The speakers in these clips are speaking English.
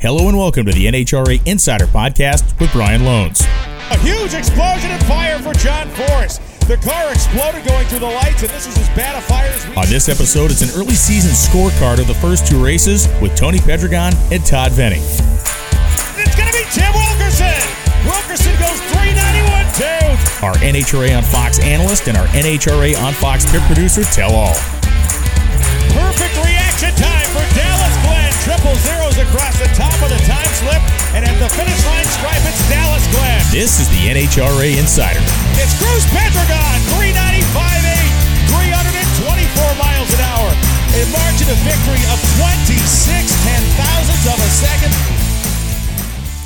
Hello and welcome to the NHRA Insider Podcast with Brian Lohnes. A huge explosion and fire for John Force. The car exploded going through the lights, and this is as bad a fire as we On this episode, it's an early season scorecard of the first two races with Tony Pedregon and Todd Veney. It's going to be Tim Wilkerson. Wilkerson goes 391 2. Our NHRA on Fox analyst and our NHRA on Fox pit producer tell all. Perfect reaction time for. Triple zeros across the top of the time slip, and at the finish line stripe, it's Dallas Glenn. This is the NHRA Insider. It's Cruz Pedregon, 395 324 miles an hour. A margin of victory of 26 ten thousandths of a second.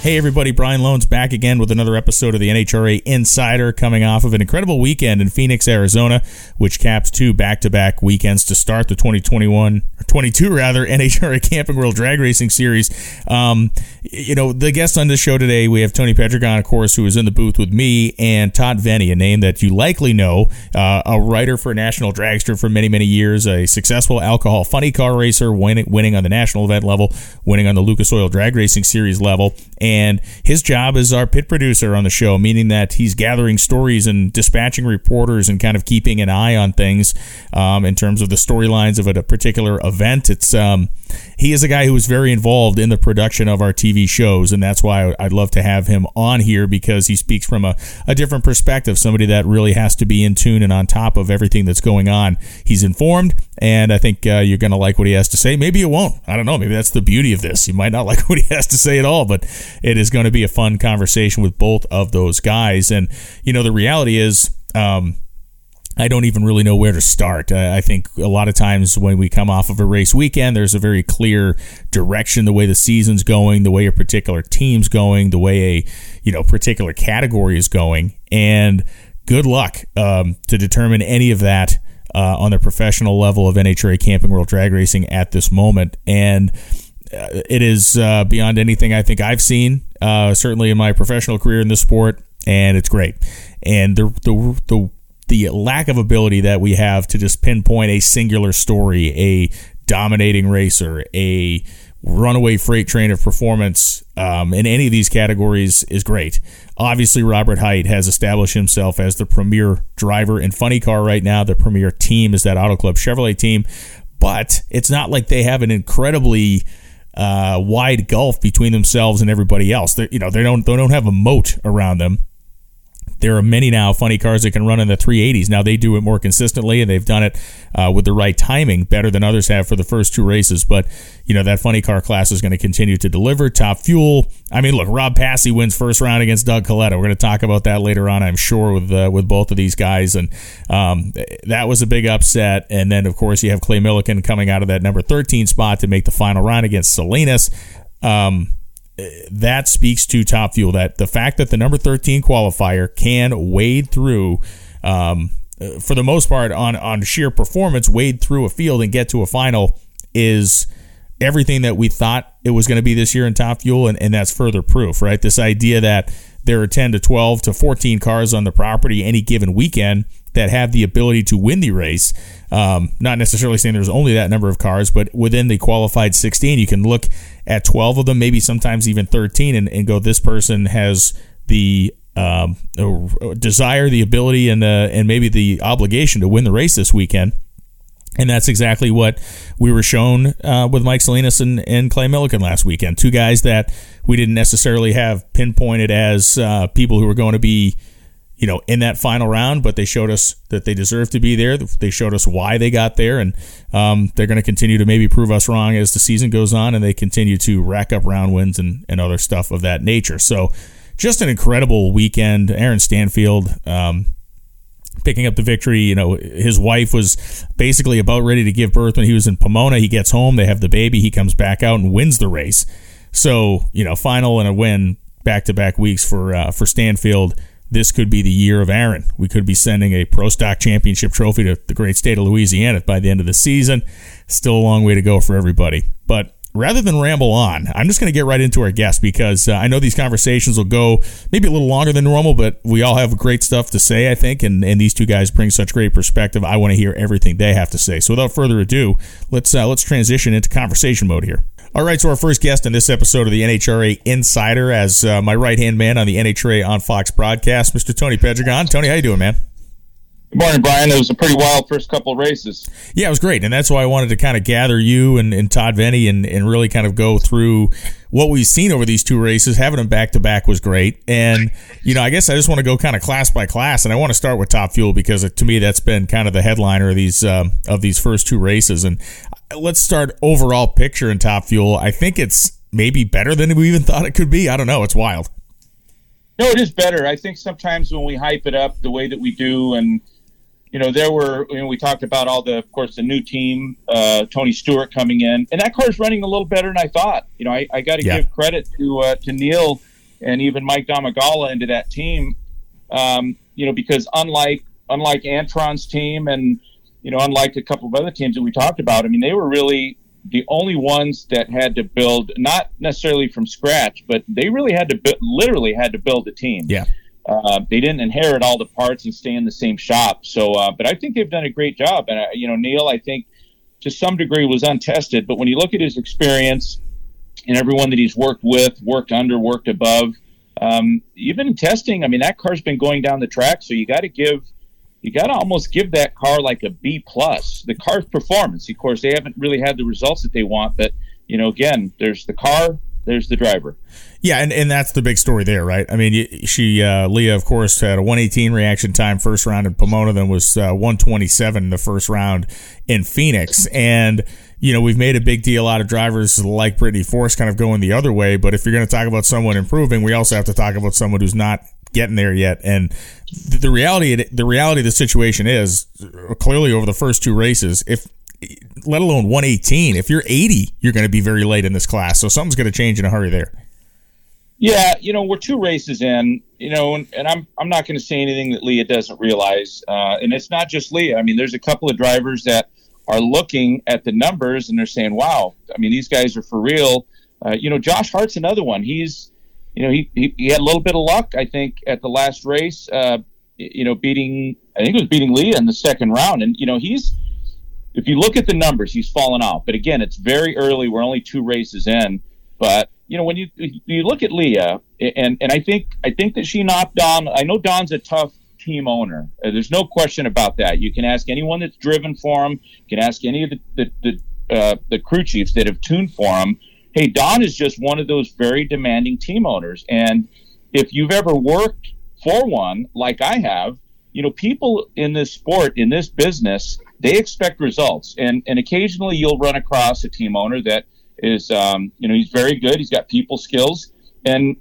Hey everybody, Brian Lohnes back again with another episode of the NHRA Insider coming off of an incredible weekend in Phoenix, Arizona, which caps two back-to-back weekends to start the 2021 or 22 rather NHRA Camping World Drag Racing Series. Um, you know, the guests on this show today, we have Tony Pedregon, of course, who is in the booth with me, and Todd Veney, a name that you likely know, uh, a writer for National Dragster for many, many years, a successful alcohol funny car racer, winning, winning on the national event level, winning on the Lucas Oil Drag Racing Series level, and his job is our pit producer on the show, meaning that he's gathering stories and dispatching reporters and kind of keeping an eye on things um, in terms of the storylines of a particular event. It's um, he is a guy who is very involved in the production of our TV shows, and that's why I'd love to have him on here because he speaks from a, a different perspective, somebody that really has to be in tune and on top of everything that's going on. He's informed, and I think uh, you're going to like what he has to say. Maybe you won't. I don't know. Maybe that's the beauty of this. You might not like what he has to say at all, but it is going to be a fun conversation with both of those guys. And, you know, the reality is, um, I don't even really know where to start. I think a lot of times when we come off of a race weekend, there's a very clear direction, the way the season's going, the way a particular team's going, the way a you know particular category is going, and good luck um, to determine any of that uh, on the professional level of NHRA Camping World Drag Racing at this moment. And it is uh, beyond anything I think I've seen, uh, certainly in my professional career in this sport, and it's great. And the the the the lack of ability that we have to just pinpoint a singular story, a dominating racer, a runaway freight train of performance um, in any of these categories is great. Obviously, Robert Hight has established himself as the premier driver in funny car right now. The premier team is that Auto Club Chevrolet team, but it's not like they have an incredibly uh, wide gulf between themselves and everybody else. They're, you know, they don't they don't have a moat around them there are many now funny cars that can run in the 380s. Now they do it more consistently, and they've done it uh, with the right timing better than others have for the first two races. But you know that funny car class is going to continue to deliver top fuel. I mean, look, Rob Passey wins first round against Doug Kalitta. We're going to talk about that later on, I'm sure, with uh, with both of these guys, and um, that was a big upset. And then of course you have Clay Millican coming out of that number 13 spot to make the final round against Salinas. Um, that speaks to Top Fuel. That the fact that the number 13 qualifier can wade through, um, for the most part, on on sheer performance, wade through a field and get to a final is everything that we thought it was going to be this year in Top Fuel, and, and that's further proof, right? This idea that there are 10 to 12 to 14 cars on the property any given weekend that have the ability to win the race. Um, not necessarily saying there's only that number of cars, but within the qualified 16, you can look at 12 of them, maybe sometimes even 13, and, and go, this person has the um, desire, the ability, and uh, and maybe the obligation to win the race this weekend. And that's exactly what we were shown uh, with Mike Salinas and, and Clay Millican last weekend. Two guys that we didn't necessarily have pinpointed as uh, people who were going to be you know, in that final round, but they showed us that they deserve to be there. They showed us why they got there, and um, they're going to continue to maybe prove us wrong as the season goes on, and they continue to rack up round wins and, and other stuff of that nature. So, just an incredible weekend. Aaron Stanfield um, picking up the victory. You know, his wife was basically about ready to give birth when he was in Pomona. He gets home, they have the baby, he comes back out and wins the race. So, you know, final and a win back to back weeks for uh, for Stanfield this could be the year of Aaron. We could be sending a Pro Stock Championship trophy to the great state of Louisiana by the end of the season. Still a long way to go for everybody. But rather than ramble on, I'm just going to get right into our guest because uh, I know these conversations will go maybe a little longer than normal, but we all have great stuff to say, I think, and, and these two guys bring such great perspective. I want to hear everything they have to say. So without further ado, let's uh, let's transition into conversation mode here. All right, so our first guest in this episode of the NHRA Insider, as uh, my right hand man on the NHRA on Fox broadcast, Mr. Tony Pedregon. Tony, how you doing, man? Good morning, Brian. It was a pretty wild first couple of races. Yeah, it was great, and that's why I wanted to kind of gather you and, and Todd Veney and, and really kind of go through what we've seen over these two races. Having them back to back was great, and you know, I guess I just want to go kind of class by class, and I want to start with Top Fuel because to me that's been kind of the headliner of these um, of these first two races. And let's start overall picture in Top Fuel. I think it's maybe better than we even thought it could be. I don't know. It's wild. No, it is better. I think sometimes when we hype it up the way that we do and you know, there were, you know, we talked about all the, of course, the new team, uh, Tony Stewart coming in, and that car's running a little better than I thought. You know, I, I got to yeah. give credit to uh, to Neil and even Mike Domagala into that team. Um, you know, because unlike unlike Antron's team and you know, unlike a couple of other teams that we talked about, I mean, they were really the only ones that had to build, not necessarily from scratch, but they really had to, bu- literally had to build a team. Yeah. Uh, they didn't inherit all the parts and stay in the same shop. So, uh, but I think they've done a great job. And uh, you know, Neil, I think to some degree was untested, but when you look at his experience and everyone that he's worked with, worked under, worked above, um, even in testing, I mean, that car's been going down the track. So you got to give, you got to almost give that car like a B plus. The car's performance, of course, they haven't really had the results that they want, but you know, again, there's the car, there's the driver. Yeah, and, and that's the big story there, right? I mean, she uh, Leah, of course, had a 118 reaction time first round in Pomona, then was uh, 127 the first round in Phoenix, and you know we've made a big deal out of drivers like Brittany Force kind of going the other way. But if you're going to talk about someone improving, we also have to talk about someone who's not getting there yet. And the reality, the reality of the situation is clearly over the first two races, if let alone 118. If you're 80, you're going to be very late in this class. So something's going to change in a hurry there. Yeah, you know, we're two races in, you know, and, and I'm I'm not going to say anything that Leah doesn't realize. Uh, and it's not just Leah. I mean, there's a couple of drivers that are looking at the numbers and they're saying, "Wow, I mean, these guys are for real." Uh, you know, Josh Hart's another one. He's, you know, he, he, he had a little bit of luck, I think, at the last race. Uh, you know, beating I think it was beating Leah in the second round, and you know, he's if you look at the numbers, he's fallen off. But again, it's very early. We're only two races in. But you know, when you you look at Leah, and and I think I think that she knocked Don. I know Don's a tough team owner. Uh, there's no question about that. You can ask anyone that's driven for him. You can ask any of the the the, uh, the crew chiefs that have tuned for him. Hey, Don is just one of those very demanding team owners, and if you've ever worked for one like I have, you know, people in this sport, in this business, they expect results. And, and occasionally you'll run across a team owner that is, um, you know, he's very good. He's got people skills and,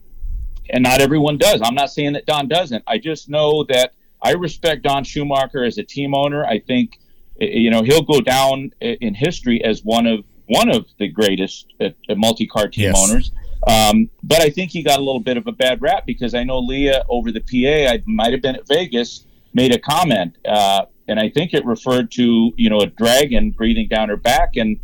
and not everyone does. I'm not saying that Don doesn't. I just know that I respect Don Schumacher as a team owner. I think, you know, he'll go down in history as one of, one of the greatest uh, multi-car team yes. owners. Um, but I think he got a little bit of a bad rap because I know Leah over the PA, I might have been at Vegas, made a comment, uh, and I think it referred to you know a dragon breathing down her back, and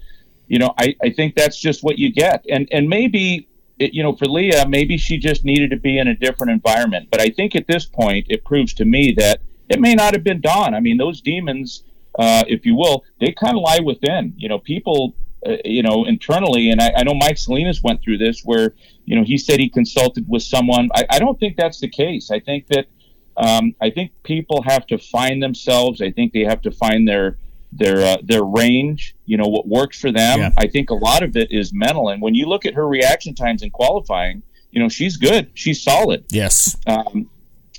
you know I, I think that's just what you get, and and maybe it, you know for Leah maybe she just needed to be in a different environment, but I think at this point it proves to me that it may not have been Don. I mean those demons, uh, if you will, they kind of lie within. You know people. Uh, you know, internally, and I, I know Mike Salinas went through this where, you know, he said he consulted with someone. I, I don't think that's the case. I think that um, I think people have to find themselves. I think they have to find their their uh, their range. You know what works for them. Yeah. I think a lot of it is mental. And when you look at her reaction times in qualifying, you know she's good. She's solid. Yes. Um,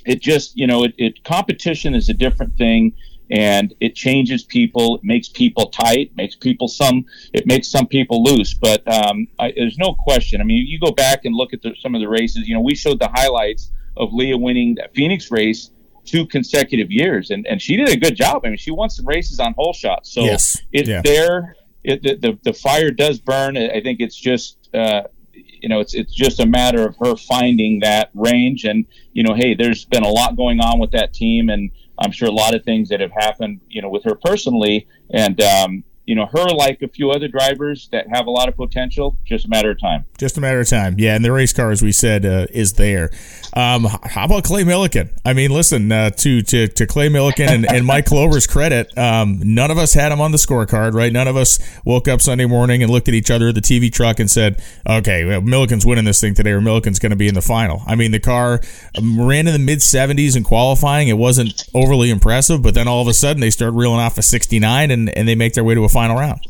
it just you know it, it competition is a different thing and it changes people it makes people tight makes people some it makes some people loose but um, I, there's no question i mean you go back and look at the, some of the races you know we showed the highlights of Leah winning that Phoenix race two consecutive years, and, and she did a good job. I mean, she won some races on hole shots, so yes. it's yeah. there. It, the, the, the fire does burn. I think it's just uh, you know it's it's just a matter of her finding that range, and you know, hey, there's been a lot going on with that team, and I'm sure a lot of things that have happened, you know, with her personally, and um, you know, her like a few other drivers that have a lot of potential, just a matter of time. Just a matter of time. Yeah, and the race car, as we said, uh, is there. Um, how about Clay Millican? I mean, listen, uh, to, to to Clay Millican and, and Mike Kloeber's credit, um, none of us had him on the scorecard, right? None of us woke up Sunday morning and looked at each other at the TV truck and said, okay, well, Millican's winning this thing today or Millican's going to be in the final. I mean, the car um, ran in the mid 70s in qualifying. It wasn't overly impressive, but then all of a sudden they start reeling off a 69 and, and they make their way to a final round.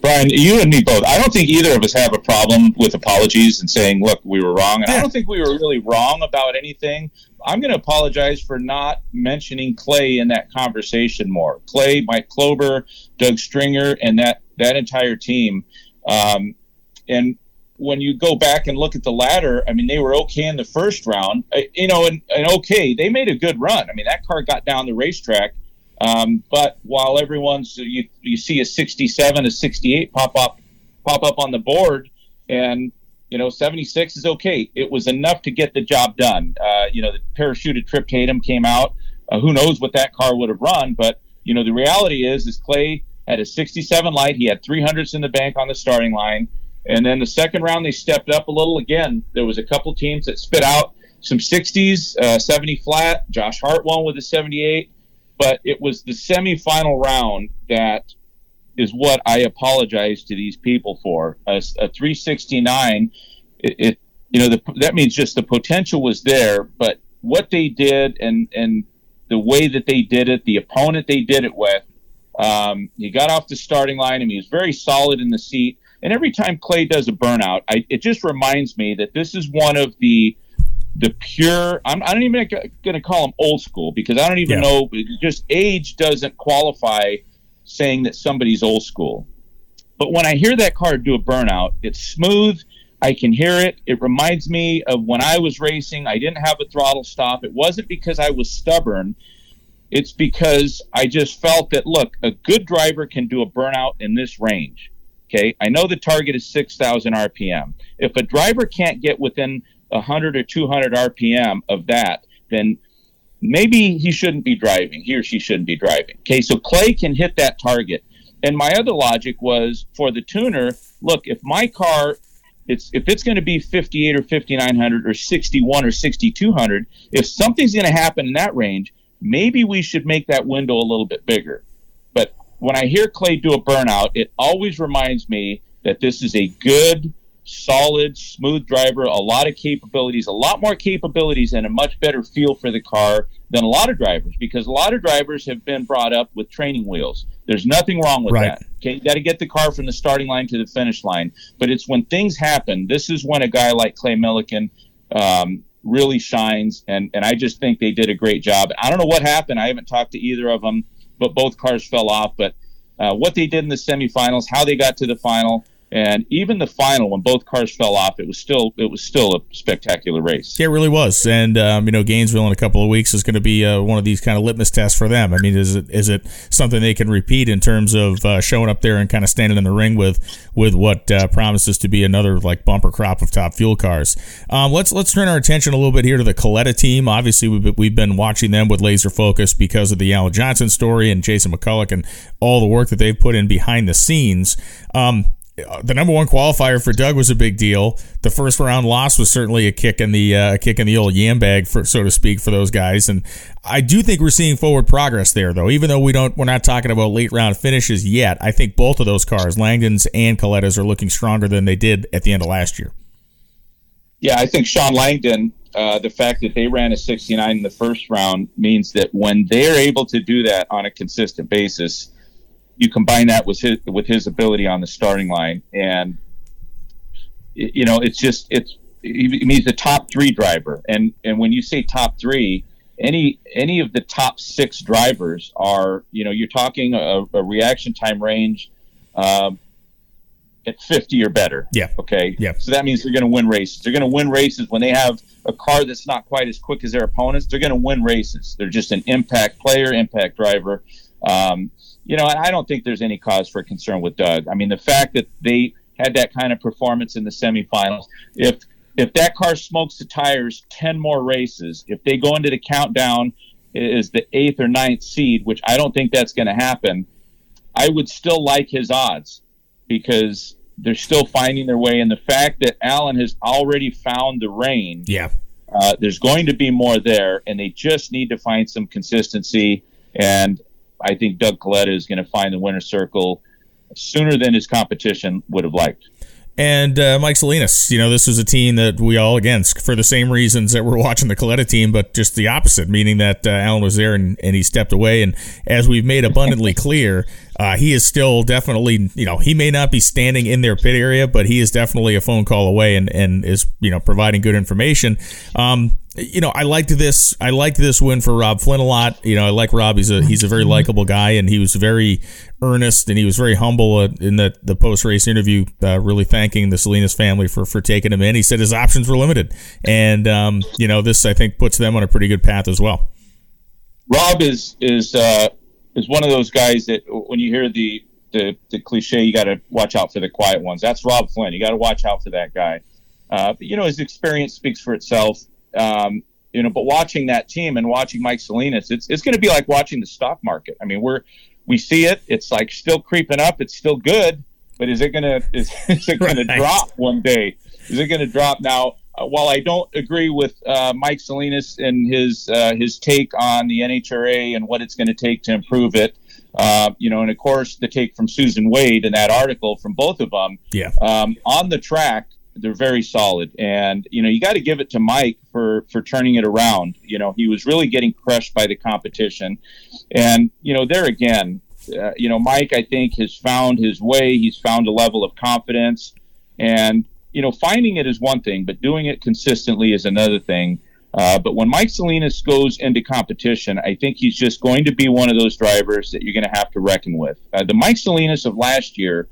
Brian, you and me both. I don't think either of us have a problem with apologies and saying, "Look, we were wrong." And yeah. I don't think we were really wrong about anything. I'm going to apologize for not mentioning Clay in that conversation more. Clay, Mike Kloeber, Doug Stringer, and that that entire team. Um, and when you go back and look at the ladder, I mean, they were okay in the first round, you know, and, and okay, they made a good run. I mean, that car got down the racetrack um, but while everyone's you, you see a 67, a 68 pop up pop up on the board, and you know 76 is okay. It was enough to get the job done. Uh, you know the parachuted Tripp Tatum came out. Uh, who knows what that car would have run? But you know the reality is is Clay had a 67 light. He had 300s in the bank on the starting line. And then the second round, they stepped up a little again. There was a couple teams that spit out some 60s, uh, 70 flat. Josh Hart won with a 78 but it was the semifinal round that is what I apologize to these people for. A, a 369, it, it, you know the, that means just the potential was there, but what they did and and the way that they did it, the opponent they did it with, um, he got off the starting line and he was very solid in the seat. And every time Clay does a burnout, I, it just reminds me that this is one of the the pure I'm, I don't even going to call them old school because I don't even yeah. know just age doesn't qualify saying that somebody's old school. But when I hear that car do a burnout, it's smooth. I can hear it. It reminds me of when I was racing. I didn't have a throttle stop. It wasn't because I was stubborn. It's because I just felt that look, a good driver can do a burnout in this range. Okay, I know the target is 6,000 RPM. If a driver can't get within 100 or 200 RPM of that, then maybe he shouldn't be driving. He or she shouldn't be driving. Okay, so Clay can hit that target. And my other logic was for the tuner, look, if my car it's if it's going to be 58 or 5900 or 61 or 6200, if something's going to happen in that range, maybe we should make that window a little bit bigger. But when I hear Clay do a burnout, it always reminds me that this is a good solid, smooth driver, a lot of capabilities, a lot more capabilities, and a much better feel for the car than a lot of drivers because a lot of drivers have been brought up with training wheels. There's nothing wrong with right. that. Okay, you got to get the car from the starting line to the finish line. But it's when things happen. This is when a guy like Clay Millican um, really shines, and and I just think they did a great job. I don't know what happened. I haven't talked to either of them, but both cars fell off. But uh, what they did in the semifinals, how they got to the final, and even the final, when both cars fell off, it was still it was still a spectacular race. Yeah, it really was. And um, you know, Gainesville in a couple of weeks is going to be uh, one of these kind of litmus tests for them. I mean, is it is it something they can repeat in terms of uh, showing up there and kind of standing in the ring with with what uh, promises to be another like bumper crop of top fuel cars? Um, let's let's turn our attention a little bit here to the Kalitta team. Obviously, we've we've been watching them with laser focus because of the Alan Johnson story and Jason McCulloch and all the work that they've put in behind the scenes. Um, the number one qualifier for Doug was a big deal. The first round loss was certainly a kick in the uh, kick in the old yam bag, for so to speak, for those guys. And I do think we're seeing forward progress there, though. Even though we don't, we're not talking about late round finishes yet. I think both of those cars, Langdon's and Kalitta's, are looking stronger than they did at the end of last year. Yeah, I think Shawn Langdon. Uh, the fact that they ran a 69 in the first round means that when they're able to do that on a consistent basis, you combine that with his with his ability on the starting line, and you know it's just it's he's a top three driver, and and when you say top three, any any of the top six drivers are you know you're talking a, a reaction time range. Um, at 50 or better. Yeah. Okay. Yeah. So that means they're going to win races. They're going to win races when they have a car that's not quite as quick as their opponents. They're going to win races. They're just an impact player, impact driver. Um, you know, and I don't think there's any cause for concern with Doug. I mean, the fact that they had that kind of performance in the semifinals, if if that car smokes the tires 10 more races, if they go into the countdown is the eighth or ninth seed, which I don't think that's going to happen, I would still like his odds because they're still finding their way. And the fact that Alan has already found the rain, yeah, uh, there's going to be more there, and they just need to find some consistency. And I think Doug Kalitta is going to find the winner's circle sooner than his competition would have liked and uh, Mike Salinas. You know, this was a team that we all against for the same reasons that we're watching the Kalitta team, but just the opposite, meaning that uh, Alan was there and, and he stepped away. And as we've made abundantly clear, uh, he is still definitely, you know, he may not be standing in their pit area, but he is definitely a phone call away and, and is, you know, providing good information. Um, you know, I liked this. I liked this win for Rob Flynn a lot. You know, I like Rob. He's a he's a very likable guy, and he was very earnest and he was very humble uh, in the the post race interview, uh, really thanking the Salinas family for for taking him in. He said his options were limited, and um, you know, this I think puts them on a pretty good path as well. Rob is is uh, is one of those guys that when you hear the the, the cliche, you got to watch out for the quiet ones. That's Rob Flynn. You got to watch out for that guy. Uh, but, you know, his experience speaks for itself. Um, you know, but watching that team and watching Mike Salinas, it's it's going to be like watching the stock market. I mean, we're we see it; it's like still creeping up. It's still good, but is it going to is, is it right. to drop one day? Is it going to drop now? Uh, while I don't agree with uh, Mike Salinas and his uh, his take on the NHRA and what it's going to take to improve it, uh, you know, and of course the take from Susan Wade in that article from both of them, yeah, um, on the track they're very solid. And you know, you got to give it to Mike for for turning it around. You know, he was really getting crushed by the competition, and you know, there again, uh, you know, Mike, I think has found his way. He's found a level of confidence, and you know, finding it is one thing, but doing it consistently is another thing. Uh, but when Mike Salinas goes into competition, I think he's just going to be one of those drivers that you're going to have to reckon with. Uh, the Mike Salinas of last year,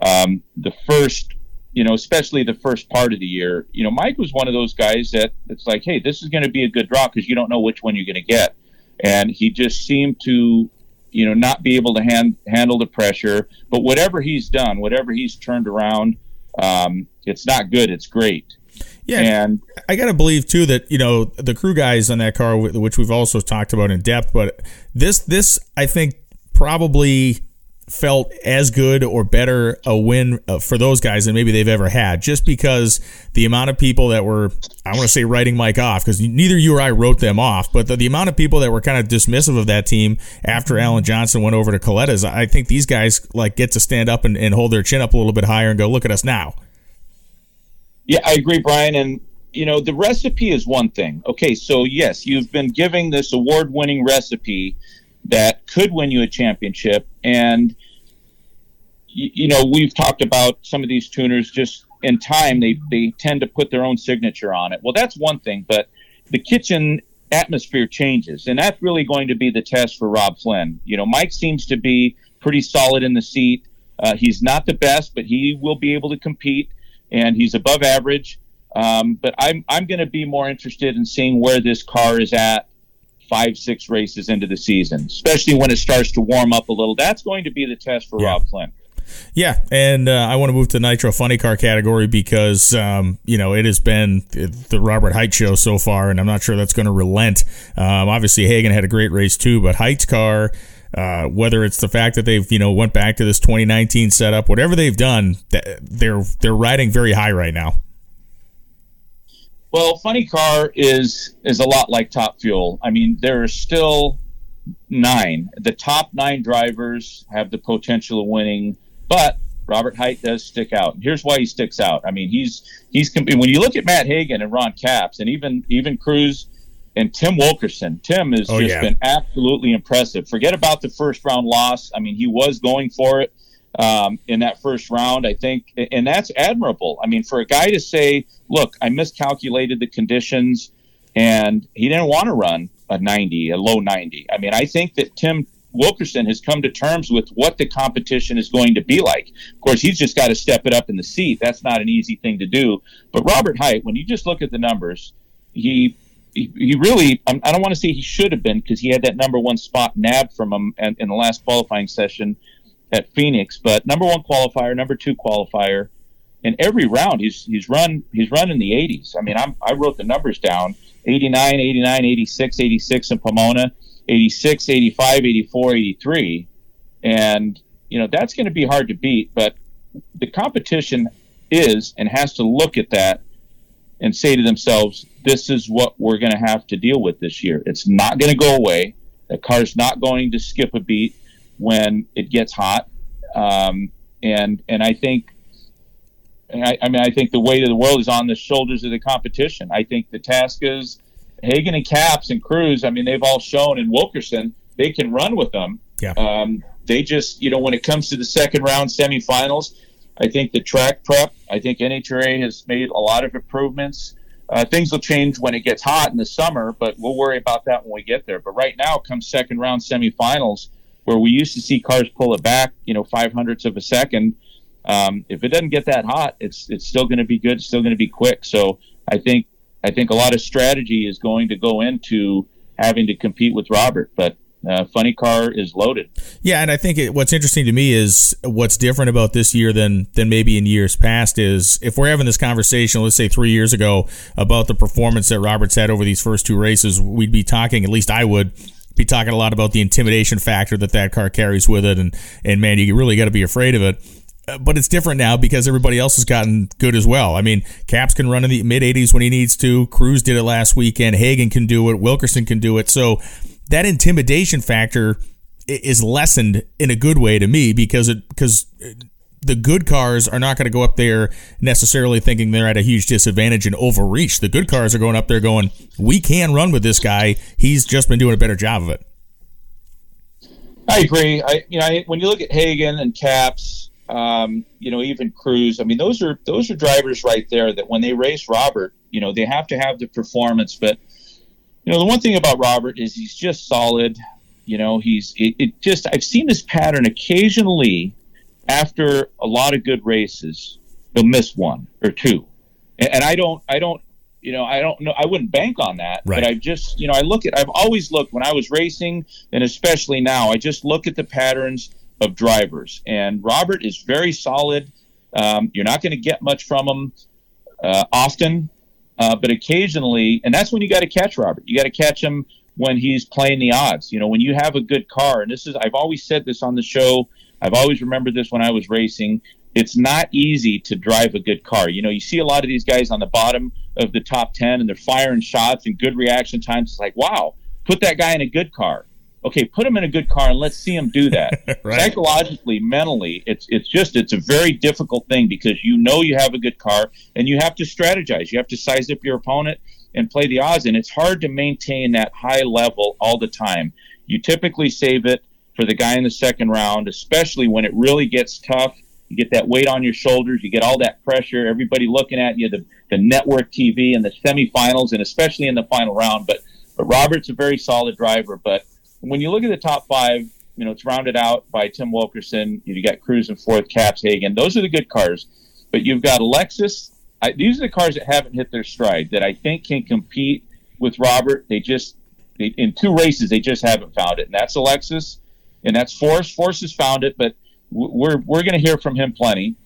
um, the first you know, especially the first part of the year, you know, Mike was one of those guys that it's like, hey, this is going to be a good draw because you don't know which one you're going to get, and he just seemed to, you know, not be able to hand, handle the pressure. But whatever he's done, whatever he's turned around, um, it's not good. It's great. Yeah, and I got to believe too that you know the crew guys on that car, which we've also talked about in depth, but this this I think probably felt as good or better a win uh, for those guys than maybe they've ever had just because the amount of people that were I want to say writing Mike off because neither you or I wrote them off but the, the, amount of people that were kind of dismissive of that team after Alan Johnson went over to Kalitta's I think these guys like get to stand up and, and hold their chin up a little bit higher and go look at us now yeah I agree Brian and you know the recipe is one thing okay so yes you've been giving this award winning recipe that could win you a championship. And, you, you know, we've talked about some of these tuners just in time, they, they tend to put their own signature on it. Well, that's one thing, but the kitchen atmosphere changes. And that's really going to be the test for Rob Flynn. You know, Mike seems to be pretty solid in the seat. Uh, he's not the best, but he will be able to compete, and he's above average. Um, but I'm I'm going to be more interested in seeing where this car is at five, six races into the season, especially when it starts to warm up a little. That's going to be the test for yeah. Rob Flynn. Yeah, and uh, I want to move to Nitro Funny Car category because um, you know it has been the Robert Hight show so far, and I'm not sure that's going to relent. Um, obviously, Hagan had a great race too, but Hight's car. Uh, whether it's the fact that they've you know went back to this 2019 setup, whatever they've done, they're they're riding very high right now. Well, Funny Car is is a lot like Top Fuel. I mean, there are still nine. The top nine drivers have the potential of winning, but Robert Hight does stick out. here's why he sticks out. I mean, he's he's when you look at Matt Hagan and Ron Capps and even even Cruz and Tim Wilkerson. Tim has oh, just yeah. been absolutely impressive. Forget about the first round loss. I mean, he was going for it um, in that first round, I think, and that's admirable. I mean, for a guy to say, "Look, I miscalculated the conditions," and he didn't want to run a 90, a low 90. I mean, I think that Tim Wilkerson has come to terms with what the competition is going to be like. Of course, he's just got to step it up in the seat. That's not an easy thing to do. But Robert Hight, when you just look at the numbers, he he, he really, I don't want to say he should have been because he had that number one spot nabbed from him in, in the last qualifying session at Phoenix, but number one qualifier, number two qualifier, in every round he's he's run he's run in the 80s. I mean, I'm, I wrote the numbers down: 89, 89, 86, 86 in Pomona, 86, 85, 84, 83, and you know, that's going to be hard to beat. But the competition is and has to look at that and say to themselves, this is what we're going to have to deal with this year. It's not going to go away. The car's not going to skip a beat when it gets hot. Um, and and I think, I, I, mean, I think the weight of the world is on the shoulders of the competition. I think the task is Hagan and Capps and Cruz, I mean, they've all shown in Wilkerson they can run with them. Yeah. Um, they just, you know, when it comes to the second round semifinals, I think the track prep, I think NHRA has made a lot of improvements. Uh, things will change when it gets hot in the summer, but we'll worry about that when we get there. But right now, comes second round semifinals, where we used to see cars pull it back, you know, five hundredths of a second. Um, if it doesn't get that hot, it's it's still going to be good, still going to be quick. So I think I think a lot of strategy is going to go into having to compete with Robert. But uh, funny car is loaded. Yeah, and I think it, what's interesting to me is what's different about this year than than maybe in years past is if we're having this conversation, let's say three years ago about the performance that Roberts had over these first two races, we'd be talking. At least I would be talking a lot about the intimidation factor that that car carries with it, and and man, you really got to be afraid of it. Uh, but it's different now because everybody else has gotten good as well. I mean, Capps can run in the mid 80s when he needs to. Cruz did it last weekend. Hagan can do it. Wilkerson can do it. So that intimidation factor is lessened in a good way to me because it because the good cars are not going to go up there necessarily thinking they're at a huge disadvantage and overreach. The good cars are going up there going, "We can run with this guy. He's just been doing a better job of it." I agree. I you know I, when you look at Hagan and Capps, um, you know even Cruz. I mean those are those are drivers right there that when they race Robert, you know they have to have the performance, but you know, the one thing about Robert is he's just solid. You know, he's it, it just I've seen this pattern occasionally after a lot of good races, he'll miss one or two, and, and I don't I don't you know I don't know I wouldn't bank on that, right. but I just you know I look at I've always looked when I was racing and especially now I just look at the patterns of drivers and Robert is very solid. Um, you're not going to get much from him uh, often, uh, but occasionally, and that's when you got to catch Robert. You got to catch him when he's playing the odds. You know, when you have a good car, and this is, I've always said this on the show. I've always remembered this when I was racing. It's not easy to drive a good car. You know, you see a lot of these guys on the bottom of the top 10 and they're firing shots and good reaction times. It's like, wow, put that guy in a good car okay, put him in a good car and let's see him do that. right. Psychologically, mentally, it's it's just it's a very difficult thing because you know you have a good car and you have to strategize. You have to size up your opponent and play the odds, and it's hard to maintain that high level all the time. You typically save it for the guy in the second round, especially when it really gets tough. You get that weight on your shoulders. You get all that pressure. Everybody looking at you. The the network TV and the semifinals, and especially in the final round. But but Robert's a very solid driver, but when you look at the top five, you know, it's rounded out by Tim Wilkerson. You got Cruz and fourth, Capps, Hagan. Those are the good cars. But you've got Alexis. I, these are the cars that haven't hit their stride that I think can compete with Robert. They just, they, in two races, they just haven't found it. And that's Alexis and that's Force. Force has found it, but we're, we're going to hear from him plenty.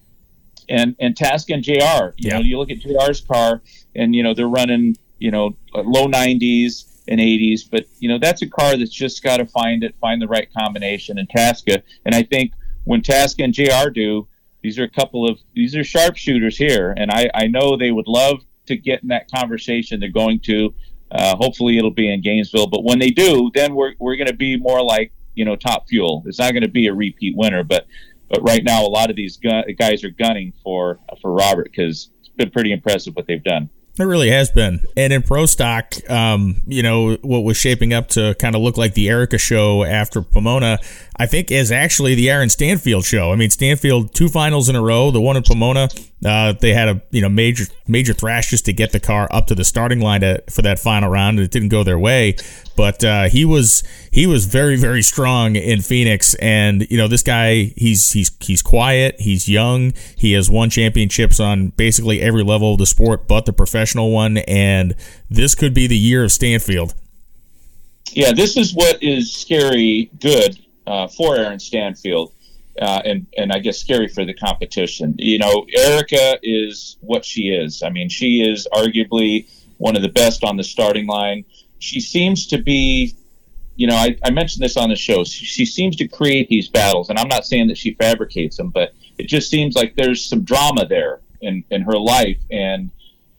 And, and Task and JR, you yeah. know, you look at JR's car and, you know, they're running, you know, low 90s and 80s. But you know, that's a car that's just got to find it, find the right combination. And Tasca, and I think when Tasca and Jr. do, these are a couple of these are sharpshooters here, and I I know they would love to get in that conversation. They're going to. Uh, hopefully, it'll be in Gainesville. But when they do, then we're we're going to be more like you know top fuel. It's not going to be a repeat winner, but but right now a lot of these gu- guys are gunning for for Robert because it's been pretty impressive what they've done. It really has been. And in pro stock, um, you know, what was shaping up to kind of look like the Erica show after Pomona, I think is actually the Aaron Stanfield show. I mean, Stanfield, two finals in a row, the one in Pomona, uh, they had a, you know, major, major thrash just to get the car up to the starting line to, for that final round. And it didn't go their way, but, uh, he was, he was very, very strong in Phoenix. And, you know, this guy, he's, he's, he's quiet. He's young. He has won championships on basically every level of the sport, but the professional one. And this could be the year of Stanfield. Yeah, this is what is scary good uh, for Aaron Stanfield. Uh, and and I guess scary for the competition. You know, Erica is what she is. I mean, she is arguably one of the best on the starting line. She seems to be you know, I, I mentioned this on the show. She, she, seems to create these battles, and I'm not saying that she fabricates them, but it just seems like there's some drama there in, in her life, and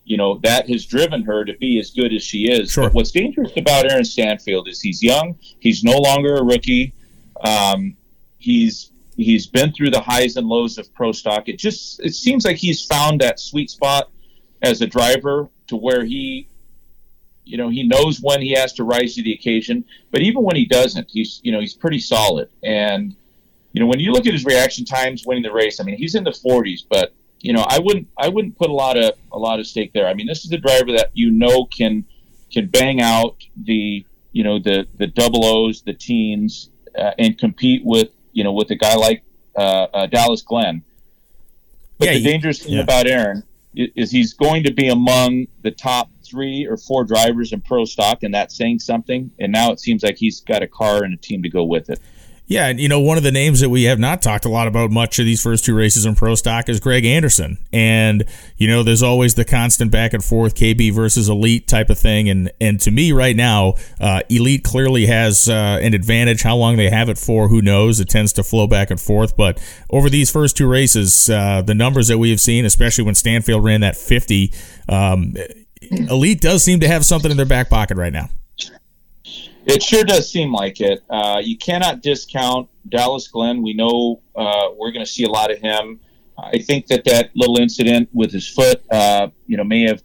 you know that has driven her to be as good as she is. Sure. But what's dangerous about Aaron Stanfield is he's young. He's no longer a rookie. Um, he's he's been through the highs and lows of pro stock. It just it seems like he's found that sweet spot as a driver to where he you know he knows when he has to rise to the occasion but even when he doesn't he's you know he's pretty solid and you know when you look at his reaction times winning the race i mean he's in the 40s but you know i wouldn't i wouldn't put a lot of a lot of stake there i mean this is a driver that you know can can bang out the you know the the double o's the teens uh, and compete with you know with a guy like uh, uh, dallas glenn but Yeah, the he- dangerous thing yeah. about aaron is he's going to be among the top three or four drivers in pro stock, and that's saying something. And now it seems like he's got a car and a team to go with it. Yeah, and you know, one of the names that we have not talked a lot about much of these first two races in pro stock is Greg Anderson. And, you know, there's always the constant back and forth KB versus elite type of thing. And, and to me right now, uh, elite clearly has, uh, an advantage. How long they have it for, who knows? It tends to flow back and forth. But over these first two races, uh, the numbers that we have seen, especially when Stanfield ran that 50, um, elite does seem to have something in their back pocket right now. It sure does seem like it. Uh, you cannot discount Dallas Glenn. We know uh, we're going to see a lot of him. I think that that little incident with his foot, uh, you know, may have,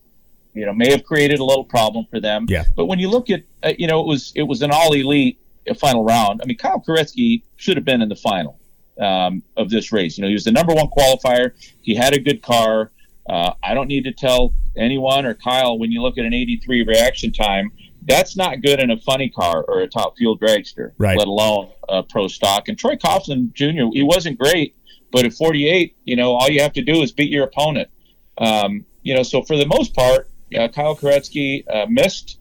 you know, may have created a little problem for them. Yeah. But when you look at, uh, you know, it was it was an all elite final round. I mean, Kyle Koretsky should have been in the final um, of this race. You know, he was the number one qualifier. He had a good car. Uh, I don't need to tell anyone or Kyle when you look at an 83 reaction time, that's not good in a funny car or a top fuel dragster, Right. let alone a pro stock. And Troy Coughlin Jr., he wasn't great, but at 48, you know, all you have to do is beat your opponent. Um, you know, so for the most part, uh, Kyle Koretsky uh, missed.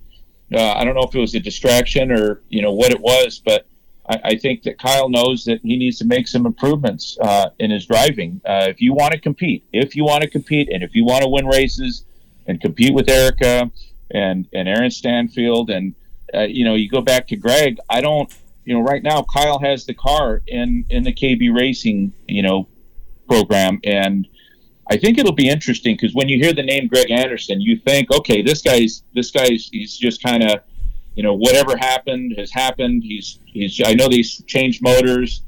Uh, I don't know if it was a distraction or you know what it was, but I, I think that Kyle knows that he needs to make some improvements uh, in his driving. Uh, if you want to compete, if you want to compete, and if you want to win races and compete with Erica and and Aaron Stanfield, and uh, you know you go back to Greg. I don't, you know, right now Kyle has the car in in the KB Racing, you know, program, and I think it'll be interesting because when you hear the name Greg Anderson, you think, okay, this guy's this guy's he's just kind of, you know, whatever happened has happened. He's he's I know these changed motors,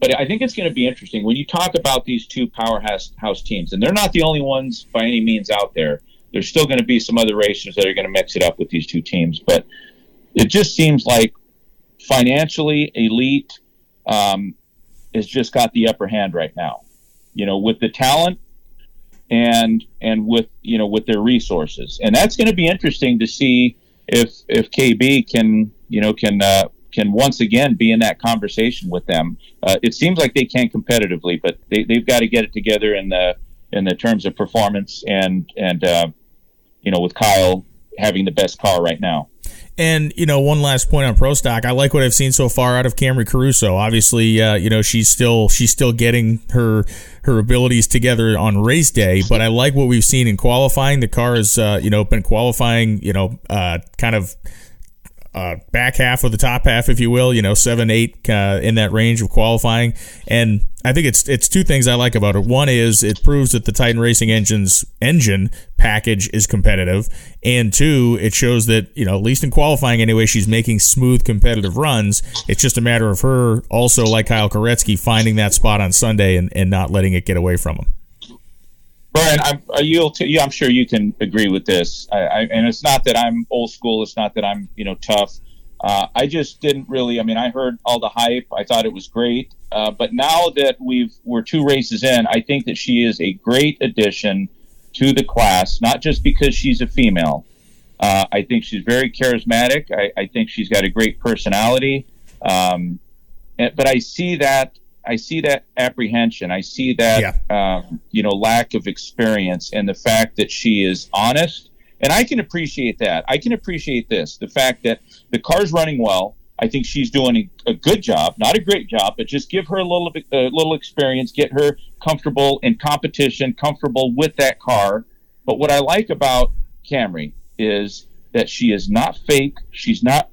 but I think it's going to be interesting when you talk about these two powerhouse house teams, and they're not the only ones by any means out there. There's still going to be some other racers that are going to mix it up with these two teams, but it just seems like financially elite um, has just got the upper hand right now you know, with the talent and and with you know with their resources, and that's going to be interesting to see if if KB can you know can uh, can once again be in that conversation with them. Uh, it seems like they can competitively, but they, they've got to get it together in the in the terms of performance and and uh, you know with Kyle having the best car right now. And you know, one last point on pro stock. I like what I've seen so far out of Camrie Caruso. Obviously, uh, you know she's still she's still getting her her abilities together on race day. But I like what we've seen in qualifying. The car has uh, you know been qualifying. You know, uh, kind of uh, back half of the top half, if you will, you know, seven, eight, uh, in that range of qualifying. And I think it's, it's two things I like about it. One is it proves that the Titan Racing Engine's engine package is competitive. And two, it shows that, you know, at least in qualifying anyway, she's making smooth competitive runs. It's just a matter of her also, like Kyle Koretsky, finding that spot on Sunday and, and not letting it get away from him. Brian, I'm, yeah, I'm sure you can agree with this. I, I, and it's not that I'm old school. It's not that I'm, you know, tough. Uh, I just didn't really. I mean, I heard all the hype. I thought it was great. Uh, but now that we've we're two races in, I think that she is a great addition to the class. Not just because she's a female. Uh, I think she's very charismatic. I, I think she's got a great personality. Um, but I see that I see that apprehension. I see that um, you know lack of experience and the fact that she is honest. And I can appreciate that. I can appreciate this the fact that the car's running well. I think she's doing a, a good job, not a great job, but just give her a little bit, a little experience, get her comfortable in competition, comfortable with that car. But what I like about Camrie is that she is not fake. She's not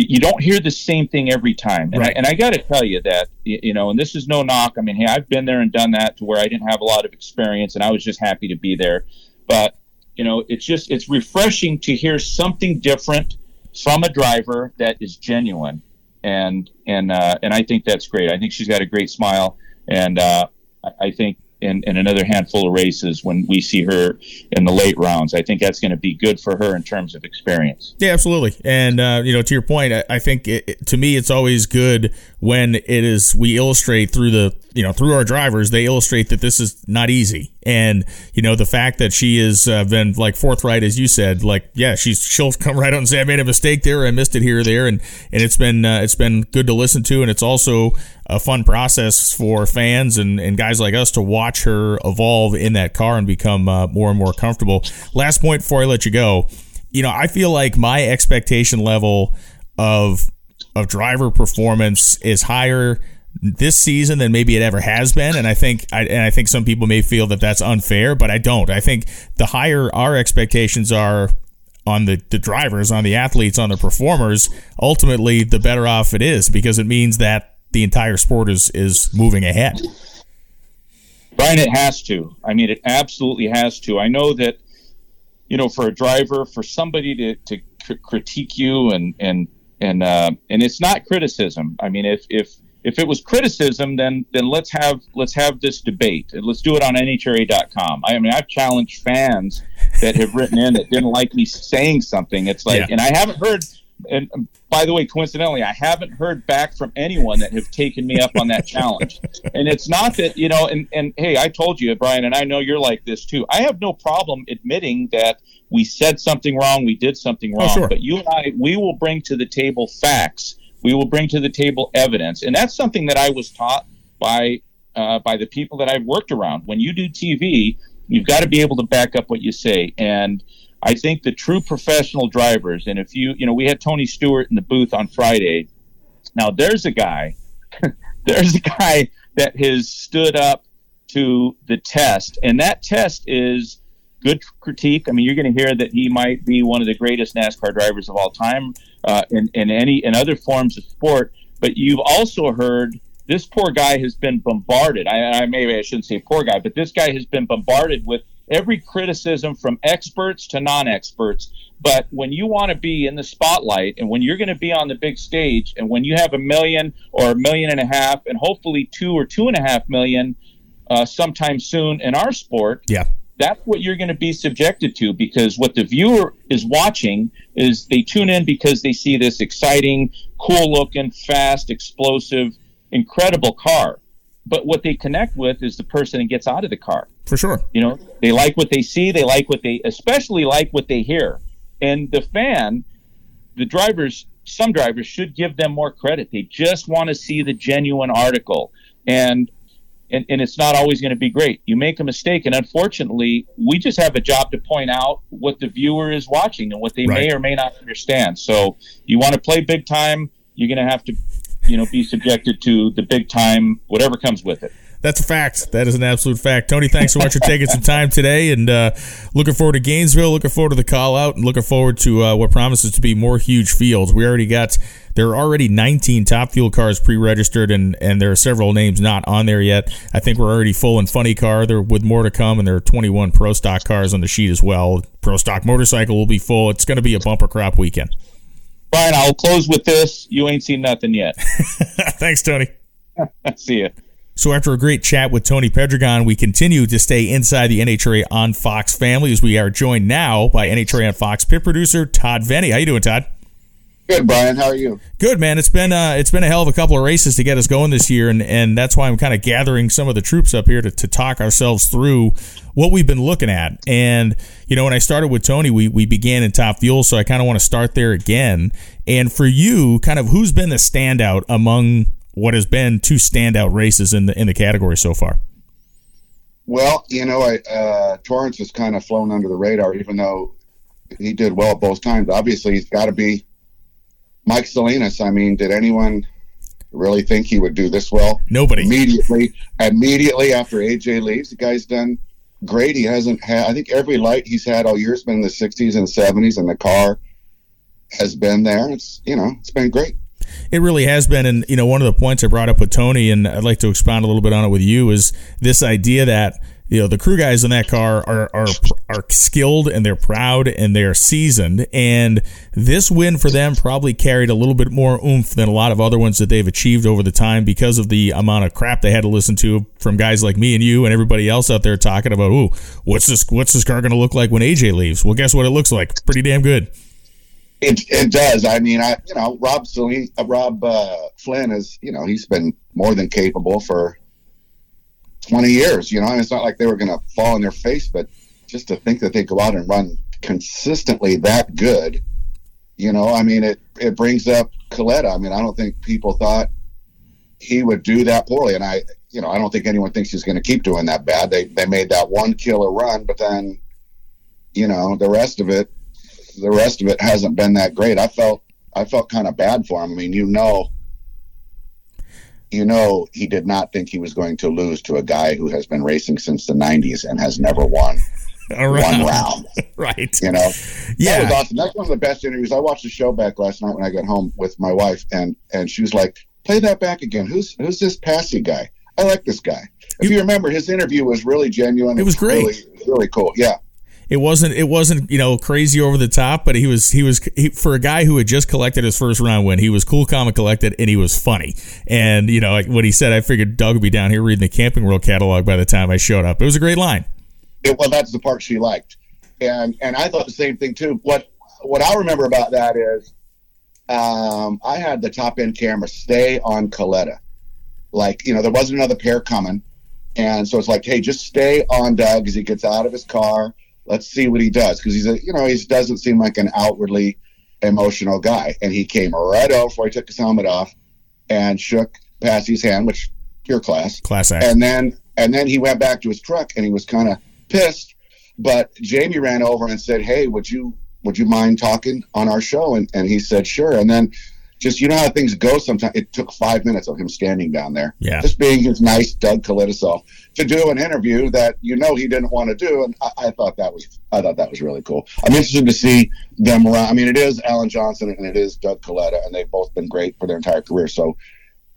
you don't hear the same thing every time. And Right. I, and I got to tell you that, you know, and this is no knock. I mean, hey, I've been there and done that to where I didn't have a lot of experience and I was just happy to be there. But, you know, it's just, it's refreshing to hear something different from a driver that is genuine. And, and, uh, and I think that's great. I think she's got a great smile. And, uh, I- I think in, in another handful of races when we see her in the late rounds, I think that's going to be good for her in terms of experience. Yeah, absolutely. And uh, you know, to your point, I, I think it, to me, it's always good when it is we illustrate through the you know through our drivers. They illustrate that this is not easy, and you know the fact that she has uh, been like forthright, as you said, like yeah, she's she'll come right out and say I made a mistake there, I missed it here or there, and and it's been uh, it's been good to listen to, and it's also a fun process for fans and, and guys like us to watch her evolve in that car and become uh, more and more comfortable. Last point before I let you go you know, I feel like my expectation level of of driver performance is higher this season than maybe it ever has been, and I think I, and I think some people may feel that that's unfair, but I don't. I think the higher our expectations are on the, the drivers, on the athletes, on the performers, ultimately the better off it is because it means that the entire sport is is moving ahead. Brian, it has to. I mean, it absolutely has to. I know that, you know, for a driver, for somebody to, to cr- critique you and and and uh, and it's not criticism. I mean, if if if it was criticism, then then let's have let's have this debate and let's do it on NHRA.com. I mean, I've challenged fans that have written in that didn't like me saying something. It's like, Yeah. and I haven't heard. And um, by the way, coincidentally, I haven't heard back from anyone that have taken me up on that challenge. And it's not that you know. And and hey, I told you, Brian, and I know you're like this too. I have no problem admitting that we said something wrong, we did something wrong. sure. But you and I, we will bring to the table facts. We will bring to the table evidence, and that's something that I was taught by uh, by the people that I've worked around. When you do TV, you've got to be able to back up what you say. And I think the true professional drivers, and if you, you know, we had Tony Stewart in the booth on Friday. Now there's a guy, there's a guy that has stood up to the test, and that test is good critique. I mean, you're going to hear that he might be one of the greatest NASCAR drivers of all time uh, in, in any in other forms of sport. But you've also heard this poor guy has been bombarded. I, I maybe I shouldn't say poor guy, but this guy has been bombarded with every criticism from experts to non-experts. But when you want to be in the spotlight and when you're going to be on the big stage and when you have a million or a million and a half and hopefully two or two and a half million uh, sometime soon in our sport, Yeah. that's what you're going to be subjected to because what the viewer is watching is they tune in because they see this exciting, cool looking, fast, explosive, incredible car. But what they connect with is the person that gets out of the car. For sure. You know, they like what they see, they like what they especially like what they hear. And the fan, the drivers, some drivers should give them more credit. They just want to see the genuine article. And and, and it's not always going to be great. You make a mistake, and unfortunately, we just have a job to point out what the viewer is watching and what they may or may not understand. So, you want to play big time, you're going to have to, you know, be subjected to the big time, whatever comes with it. That's a fact. That is an absolute fact. Tony, thanks so much for taking some time today, and uh, looking forward to Gainesville. Looking forward to the call out, and looking forward to uh, what promises to be more huge fields. We already got there are already 19 top fuel cars pre-registered, and and there are several names not on there yet. I think we're already full in funny car. There with more to come, and there are 21 pro stock cars on the sheet as well. Pro stock motorcycle will be full. It's going to be a bumper crop weekend. Brian, I'll close with this. You ain't seen nothing yet. thanks, Tony. See ya. So after a great chat with Tony Pedregon, we continue to stay inside the NHRA on Fox family as we are joined now by NHRA on Fox pit producer Todd Veney. How you doing, Todd? Good, Brian. How are you? Good, man. It's been uh, it's been a hell of a couple of races to get us going this year, and, and that's why I'm kind of gathering some of the troops up here to, to talk ourselves through what we've been looking at. And you know, when I started with Tony, we we began in top fuel, so I kind of want to start there again. And for you, kind of who's been the standout among what has been two standout races in the in the category so far? Well, you know, I, uh, Torrence has kind of flown under the radar, even though he did well both times. Obviously, he's got to be Mike Salinas. I mean, did anyone really think he would do this well? Nobody. Immediately, immediately after AJ leaves, the guy's done great. He hasn't had. I think every light he's had all year has been in the 60s and 70s and the car. has been there. It's you know it's been great. It really has been, and you know, one of the points I brought up with Tony, and I'd like to expound a little bit on it with you, is this idea that you know the crew guys in that car are are are skilled and they're proud and they're seasoned. And this win for them probably carried a little bit more oomph than a lot of other ones that they've achieved over the time because of the amount of crap they had to listen to from guys like me and you and everybody else out there talking about ooh what's this what's this car going to look like when AJ leaves? Well guess what it looks like? Pretty damn good. It it does. I mean I you know Rob Celine, uh, Rob uh, Flynn is you know he's been more than capable for 20 years, you know, and it's not like they were going to fall on their face, but just to think that they go out and run consistently that good, you know, I mean, it, it brings up Kalitta. I mean, I don't think people thought he would do that poorly. And I, you know, I don't think anyone thinks he's going to keep doing that bad. They, they made that one killer run, but then, you know, the rest of it, the rest of it hasn't been that great. I felt, I felt kind of bad for him. I mean, you know, you know he did not think he was going to lose to a guy who has been racing since the 90s and has never won one round. right. You know, yeah, that was awesome. That's one of the best interviews. I watched the show back last night when I got home with my wife, and and she was like, "Play that back again. Who's who's this Passy guy? I like this guy." If you remember, his interview was really genuine. It was great. Really, really cool. Yeah. It wasn't. It wasn't. You know, crazy over the top. But he was. He was he, for a guy who had just collected his first round win. He was cool, calm, and collected, and he was funny. And you know, like what he said, I figured Doug would be down here reading the Camping World catalog by the time I showed up. It was a great line. Well, that's the part she liked, and and I thought the same thing too. What what I remember about that is, um, I had the top end camera stay on Kalitta, like you know there wasn't another pair coming, and so it's like, hey, just stay on Doug as he gets out of his car let's see what he does because he's a you know he doesn't seem like an outwardly emotional guy. And he came right over before he took his helmet off and shook Passy's hand which your class. Class act. and then and then he went back to his truck and he was kind of pissed. But Jamie ran over and said hey would you would you mind talking on our show? And and he said sure. And then just you know how things go sometimes? It took five minutes of him standing down there. Yeah. Just being his nice doug Kalitta self to do an interview that you know he didn't want to do and I, I, thought that was i thought that was really cool. I'm interested to see them run i mean it is alan johnson and it is doug Kalitta, and they've both been great for their entire career so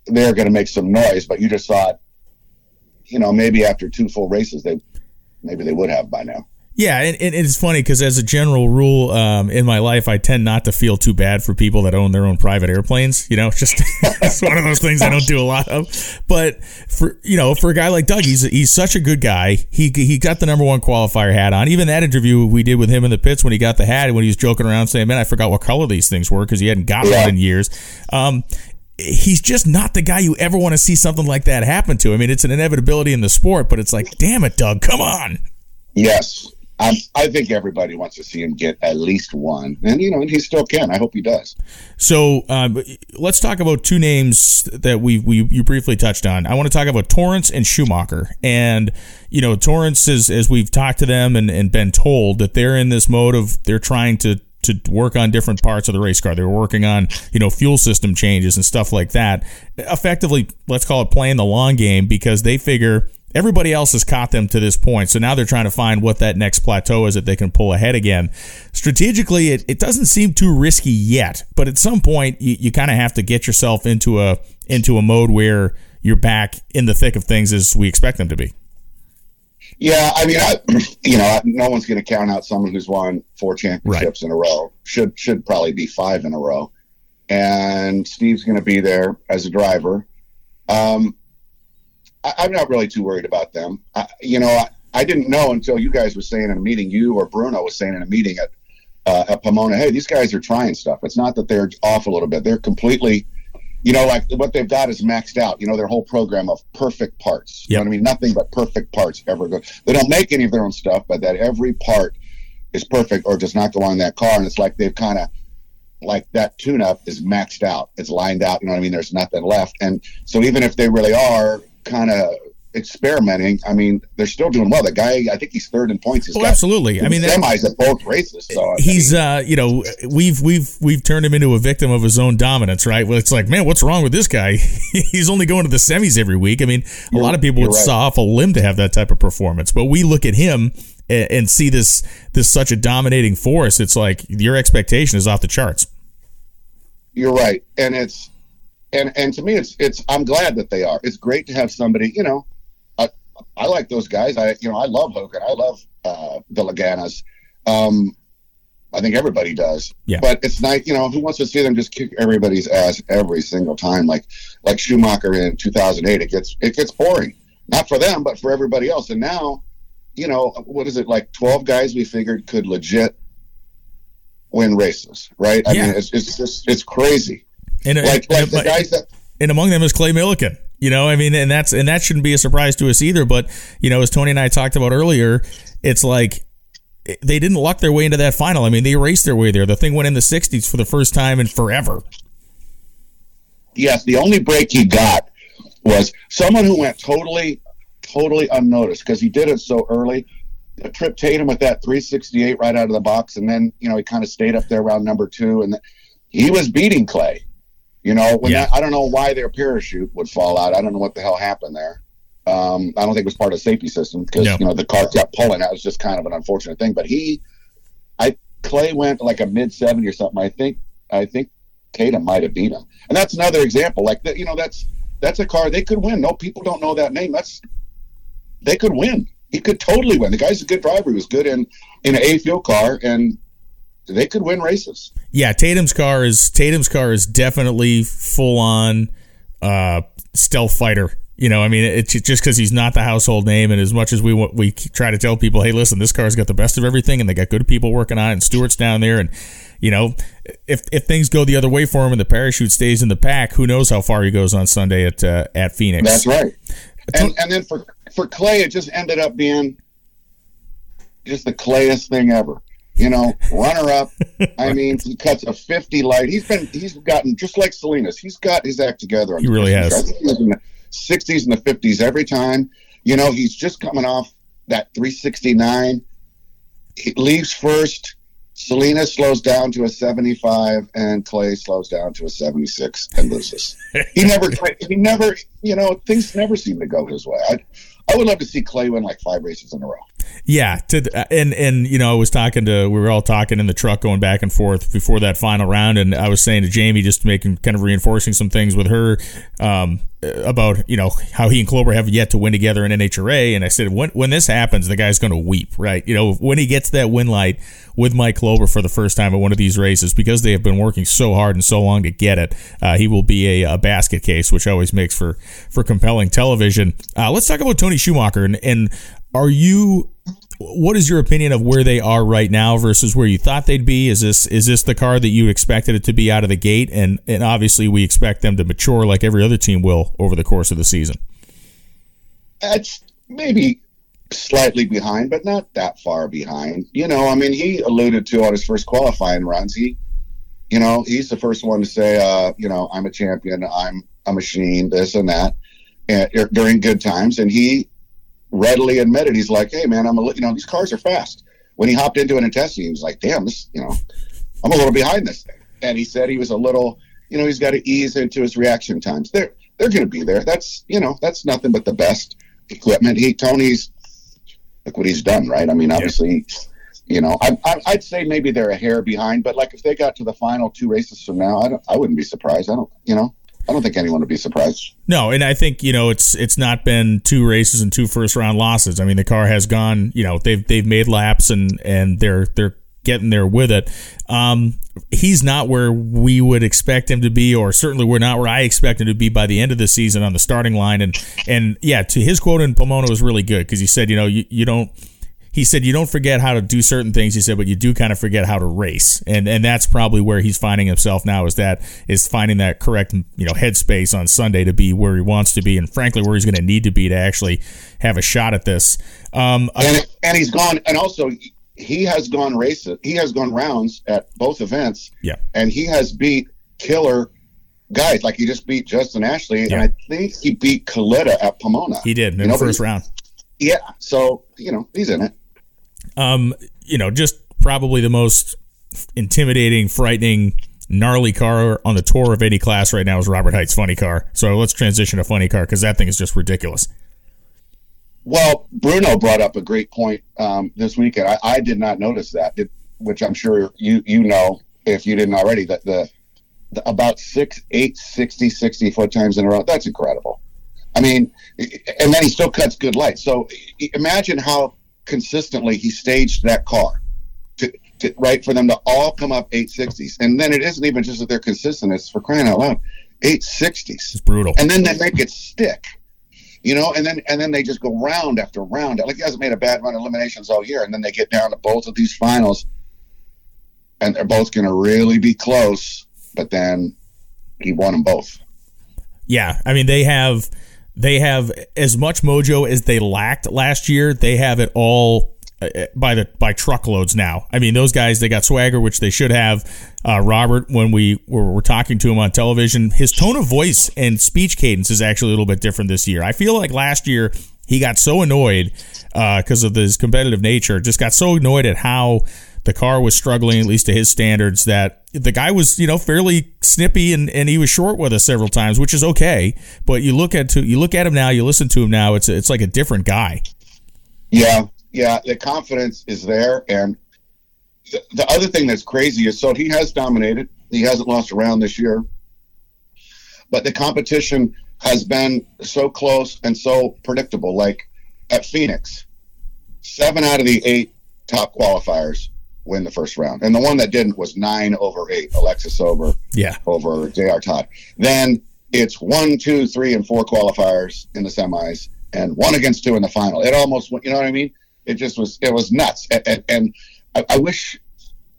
they're going to make some noise but you just thought you know maybe after two full races they maybe they would have by now yeah, and, and it's funny because as a general rule um, in my life, I tend not to feel too bad for people that own their own private airplanes. You know, just it's one of those things I don't do a lot of. But for you know, for a guy like Doug, he's he's such a good guy. He he got the number one qualifier hat on. Even that interview we did with him in the pits when he got the hat, when he was joking around saying, "Man, I forgot what color these things were" because he hadn't got Yeah. one in years. Um, he's just not the guy you ever want to see something like that happen to. I mean, it's an inevitability in the sport, but it's like, damn it, Doug, come on. yes I'm, I think everybody wants to see him get at least one, and you know, and he still can. I hope he does. So um, let's talk about two names that we we you briefly touched on. I want to talk about Torrence and Schumacher. And you know, Torrence is as we've talked to them and, and been told that they're in this mode of they're trying to to work on different parts of the race car. They were working on you know fuel system changes and stuff like that. Effectively, let's call it playing the long game because they figure Everybody else has caught them to this point, so now they're trying to find what that next plateau is that they can pull ahead again. Strategically, it, it doesn't seem too risky yet, but at some point you, you kind of have to get yourself into a into a mode where you're back in the thick of things as we expect them to be. Yeah, I mean, I, you know, no one's going to count out someone who's won four championships in a row. Should should probably be five in a row, and Steve's going to be there as a driver. Um, I, I'm not really too worried about them. I, you know, I, I didn't know until you guys were saying in a meeting, you or Bruno was saying in a meeting at uh, at Pomona, hey, these guys are trying stuff. It's not that they're off a little bit; they're completely, you know, like what they've got is maxed out. You know, their whole program of perfect parts. You know what I mean? Nothing but perfect parts ever go. They don't make any of their own stuff, but that every part is perfect or does not go on that car. And it's like they've kind of like that tune-up is maxed out. It's lined out. You know what I mean? There's nothing left. And so even if they really are kind of experimenting, I mean, they're still doing well. The guy, I think he's third in points. He's Oh, absolutely. I mean, that, semis at both races. So he's uh you know we've we've we've turned him into a victim of his own dominance right well it's like man what's wrong with this guy he's only going to the semis every week i mean a lot of people would right. saw off a limb to have that type of performance but we look at him and, and see this this such a dominating force it's like your expectation is off the charts You're right, and it's and and to me, it's it's. I'm glad that they are. It's great to have somebody. You know, I, I like those guys. I you know I love Hogan. I love uh, the Laganas. Um, I think everybody does. Yeah. But it's nice, you know, who wants to see them just kick everybody's ass every single time, like like Schumacher in 2008? It gets it gets boring, not for them, but for everybody else. And now, you know, what is it like? 12 guys we figured could legit win races, right? I Yeah. mean, it's it's just it's crazy. And, Like and- like the guys that and among them is Clay Millican. You know, I mean, and that's and that shouldn't be a surprise to us either. But you know, as Tony and I talked about earlier, it's like eh, they didn't luck their way into that final. I mean, they raced their way there. The thing went in the '60s for the first time in forever. yes, the only break he got was someone who went totally, totally unnoticed because he did it so early. Tripp Tatum with that 368 right out of the box, and then you know he kind of stayed up there around number two, and he was beating Clay. You know, when Yeah. that, I don't know why their parachute would fall out. I don't know what the hell happened there. Um, I don't think it was part of the safety system because No. you know the car kept pulling. That was just kind of an unfortunate thing. But he, I Clay went like a mid 70 or something. I think I think Tatum might have beat him, and that's another example. Like that, you know, that's that's a car they could win. No, people don't know that name. That's they could win. He could totally win. The guy's a good driver. He was good in in an A fuel car, and they could win races. Yeah, Tatum's car is Tatum's car is definitely full on uh, stealth fighter. You know, I mean, it's just because he's not the household name, and as much as we we try to tell people, hey, listen, this car's got the best of everything, and they got good people working on it, and Stewart's down there, and you know, if if things go the other way for him and the parachute stays in the pack, who knows how far he goes on Sunday at uh, at Phoenix? That's right. And and then for for Clay, it just ended up being just the clayest thing ever. You know, runner up. I mean, he cuts a fifty light. He's been he's gotten just like Salinas. He's got his act together. He really has. I think he was in the sixties and the fifties every time. You know, he's just coming off that three sixty nine. He leaves first. Salinas slows down to a 75 and Clay slows down to a 76 and loses. He never, he never, you know, things never seem to go his way. I, I would love to see Clay win like five races in a row. Yeah, to the, and and you know, I was talking to we were all talking in the truck going back and forth before that final round, and I was saying to Jamie just making kind of reinforcing some things with her um, about you know how he and Kloeber have yet to win together in NHRA, and I said when when this happens, the guy's going to weep, right? You know, when he gets that win light with Mike Kloeber for the first time at one of these races because they have been working so hard and so long to get it, uh, he will be a, a basket case, which always makes for for compelling television. Uh, let's talk about Tony Schumacher and, and are you what is your opinion of where they are right now versus where you thought they'd be? Is this is this the car that you expected it to be out of the gate? And and obviously we expect them to mature like every other team will over the course of the season. That's maybe slightly behind, but not that far behind. You know, I mean, he alluded to on his first qualifying runs. He, you know, he's the first one to say, uh, you know, I'm a champion, I'm a machine, this and that, and, during good times. And he readily admitted, he's like, hey, man, I'm a, you know, these cars are fast. When he hopped into it and testing, he was like, damn, this, you know, I'm a little behind this thing. And he said he was a little, you know, he's got to ease into his reaction times. They're they're going to be there. That's you know, that's nothing but the best equipment. He Tony's look what he's done, right? I mean, obviously, you know, I, I, I'd say maybe they're a hair behind, but like if they got to the final two races from now, I don't, I wouldn't be surprised. I don't, you know, I don't think anyone would be surprised. No, and I think you know it's it's not been two races and two first round losses. I mean the car has gone. You know they've they've made laps and and they're they're getting there with it. Um, he's not where we would expect him to be, or certainly we're not where I expect him to be by the end of the season on the starting line. And and yeah, to his quote in Pomona was really good because he said, you know, you, you don't. He said you don't forget how to do certain things. He said, but you do kind of forget how to race, and and that's probably where he's finding himself now. Is that is finding that correct you know headspace on Sunday to be where he wants to be, and frankly where he's going to need to be to actually have a shot at this. Um, And and he's gone, and also he has gone races. He has gone rounds at both events. Yeah. and he has beat killer guys. Like he just beat Justin Ashley, Yeah. and I think he beat Kalitta at Pomona. he did in the first round. Yeah, so you know he's in it. Um, you know, just probably the most intimidating, frightening, gnarly car on the tour of any class right now is Robert Hight's funny car. So let's transition to funny car because that thing is just ridiculous. Well, Bruno brought up a great point um, this weekend. I, I did not notice that, it, which I'm sure you you know if you didn't already that the about six, eight, 60, 60 foot times in a row. That's incredible. I mean, and then he still cuts good light. So imagine how consistently he staged that car to, to right for them to all come up 860s. And then it isn't even just that they're consistent, it's for crying out loud. 860s. It's brutal. And then they make it stick. You know, and then and then they just go round after round. Like he hasn't made a bad run of eliminations all year, and then they get down to both of these finals, and they're both going to really be close. But then he won them both. Yeah, I mean they have they have as much mojo as they lacked last year. They have it all uh, by the by truckloads now. I mean, those guys they got swagger, which they should have. Uh, Robert, when we were, were, talking to him on television, his tone of voice and speech cadence is actually a little bit different this year. I feel like last year he got so annoyed because uh, of his competitive nature, just got so annoyed at how the car was struggling, at least to his standards, that the guy was, you know, fairly snippy and, and he was short with us several times, which is okay. But you look at to you look at him now, you listen to him now, it's it's like a different guy. Yeah, yeah, the confidence is there. And the, the other thing that's crazy is so he has dominated. He hasn't lost a round this year. But the competition has been so close and so predictable. Like at Phoenix, seven out of the eight top qualifiers win the first round. And the one that didn't was nine over eight, Alexis over yeah. over J.R. Todd. Then it's one, two, three, and four qualifiers in the semis and one against two in the final. It almost, you know what I mean? it just was it was nuts. And, and, and I, I, wish.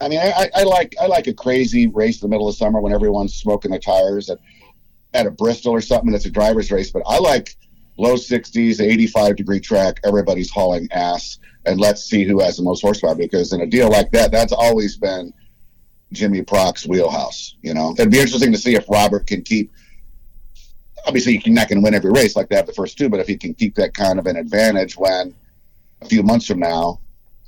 I mean, I, I, like I like a crazy race in the middle of summer when everyone's smoking their tires at at a Bristol or something. It's a driver's race, but I like low 60s, 85 degree track. Everybody's hauling ass, and let's see who has the most horsepower. Because in a deal like that, that's always been Jimmy Prock's wheelhouse. You know, it'd be interesting to see if Robert can keep. Obviously, you're not going to win every race like that the first two, but if he can keep that kind of an advantage when a few months from now,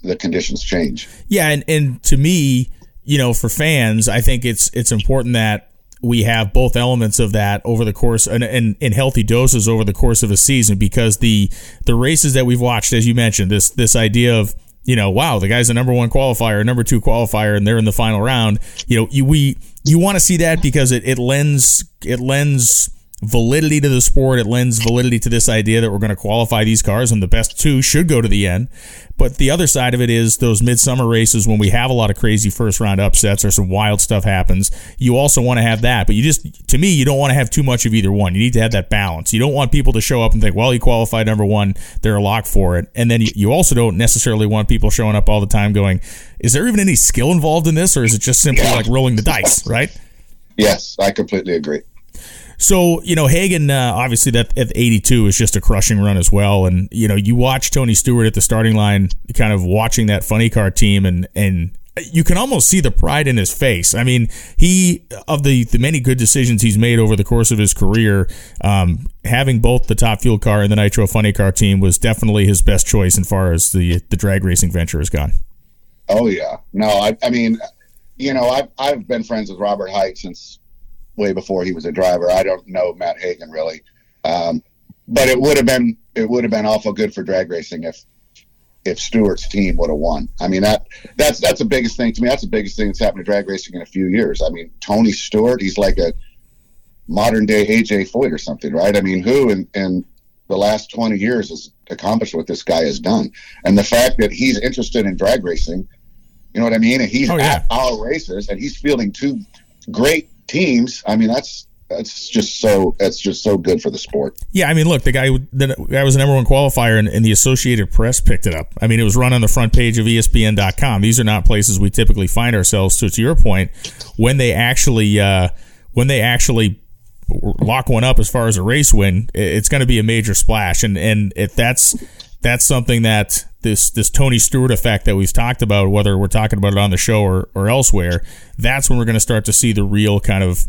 the conditions change. Yeah, and, and to me, you know, for fans, I think it's it's important that we have both elements of that over the course and in healthy doses over the course of a season because the the races that we've watched, as you mentioned, this this idea of you know, wow, the guy's a number one qualifier, number two qualifier, and they're in the final round. You know, you we you want to see that because it, it lends it lends validity to the sport. It lends validity to this idea that we're going to qualify these cars and the best two should go to the end. But the other side of it is those midsummer races when we have a lot of crazy first round upsets or some wild stuff happens. You also want to have that, but you just, to me, you don't want to have too much of either one. You need to have that balance. You don't want people to show up and think, well, he qualified number one, they're a lock for it. And then you also don't necessarily want people showing up all the time going, is there even any skill involved in this or is it just simply like rolling the dice, right? Yes, I completely agree. So you know Hagan, uh, obviously that at 82 is just a crushing run as well, and you know you watch Tony Stewart at the starting line, kind of watching that funny car team, and and you can almost see the pride in his face. I mean, he of the the many good decisions he's made over the course of his career, um, having both the top fuel car and the Nitro Funny Car team was definitely his best choice as far as the the drag racing venture has gone. Oh yeah, no, I, I mean, you know, I've I've been friends with Robert Hight since way before he was a driver. I don't know Matt Hagan really, um, but it would have been it would have been awful good for drag racing if if Stewart's team would have won. I mean that that's that's the biggest thing to me. That's the biggest thing that's happened to drag racing in a few years. I mean Tony Stewart, he's like a modern day AJ Foyt or something, right? I mean who in in the last 20 years has accomplished what this guy has done, and the fact that he's interested in drag racing. You know what I mean? And he's oh, yeah. at our races, and he's fielding two great teams. I mean, that's that's just so that's just so good for the sport. Yeah, I mean, look, the guy the guy was the number one qualifier, and, and, the Associated Press picked it up. I mean, it was run on the front page of ESPN.com. These are not places we typically find ourselves. So, to your point, when they actually uh, when they actually lock one up as far as a race win, it's going to be a major splash, and and if that's that's something that this this Tony Stewart effect that we've talked about, whether we're talking about it on the show or, or elsewhere, that's when we're going to start to see the real kind of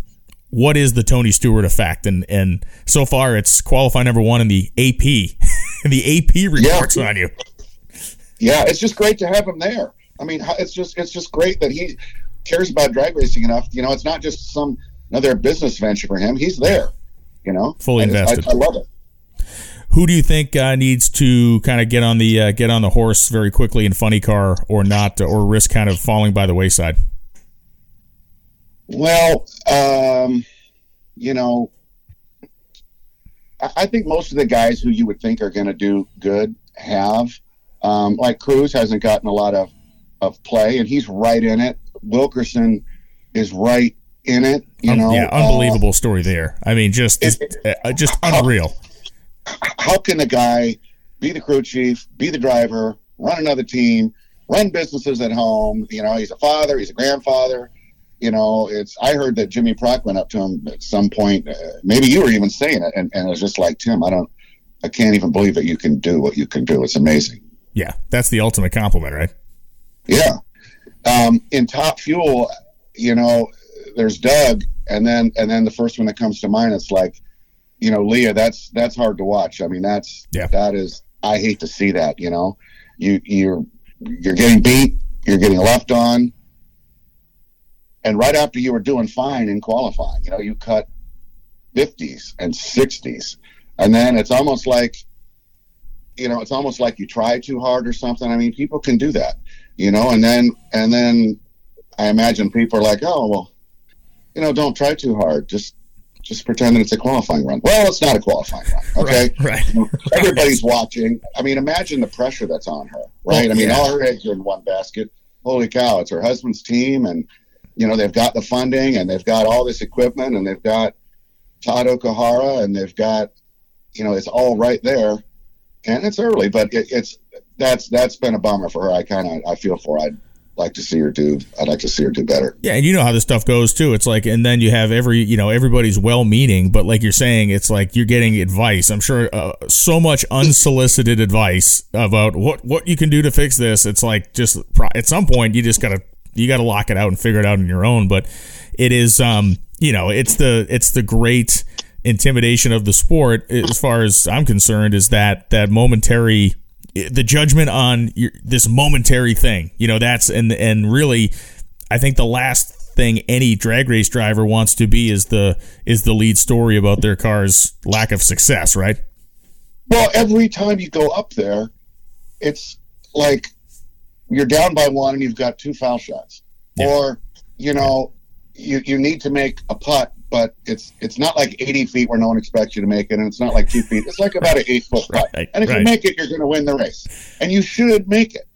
what is the Tony Stewart effect, and and so far it's qualify number one in the AP, and the AP reports yeah. on you. Yeah, it's just great to have him there. I mean, it's just it's just great that he cares about drag racing enough. You know, it's not just some another business venture for him. He's there. You know, fully invested. I, I love it. Who do you think uh, needs to kind of get on the uh, get on the horse very quickly in funny car or not, or risk kind of falling by the wayside? Well, um, you know, I, think most of the guys who you would think are going to do good have. Um, like Cruz hasn't gotten a lot of, of play, and he's right in it. Wilkerson is right in it. You Um, know, yeah, Uh, unbelievable story there. I mean, just It- uh, just unreal. how can a guy be the crew chief, be the driver, run another team, run businesses at home? You know, he's a father, he's a grandfather. You know, it's. I heard that Jimmy Prock went up to him at some point. Uh, maybe you were even saying it, and, and it was just like Tim. I don't. I can't even believe that you can do what you can do. It's amazing. Yeah, that's the ultimate compliment, right? Yeah. Um, in Top Fuel, you know, there's Doug, and then and then the first one that comes to mind, it's like, you know, Leah. That's that's hard to watch. I mean, that's Yeah. that is. I hate to see that. You know, you you're you're getting beat, you're getting left on, and right after you were doing fine in qualifying, you know, you cut fifties and sixties, and then it's almost like. You know, it's almost like you try too hard or something. I mean, people can do that you know and then and then i imagine people are like oh well you know don't try too hard just just pretend that it's a qualifying run well it's not a qualifying run okay Right. everybody's watching i mean imagine the pressure that's on her right Oh, i mean yeah. all her eggs are in one basket holy cow it's her husband's team and you know they've got the funding and they've got all this equipment and they've got todd okuhara and they've got you know it's all right there and it's early but it, it's that's that's been a bummer for her. I kind of I feel for. Her. Like to see her do. I'd like to see her do better. Yeah, and you know how this stuff goes too. It's like, and then you have every, you know, everybody's well-meaning, but like you're saying, it's like you're getting advice. I'm sure uh, so much unsolicited advice about what what you can do to fix this. It's like just at some point you just gotta you gotta lock it out and figure it out on your own. But it is, um, you know, it's the it's the great intimidation of the sport as far as I'm concerned is that that momentary the judgment on your, this momentary thing you know that's and and really I think the last thing any drag race driver wants to be is the is the lead story about their car's lack of success right Well, every time you go up there, it's like you're down by one and you've got two foul shots, Yeah. or you know you you need to make a putt, but it's it's not like 80 feet where no one expects you to make it, and it's not like two feet. It's like about an eight foot putt, Right, and if right. you make it, you're going to win the race, and you should make it,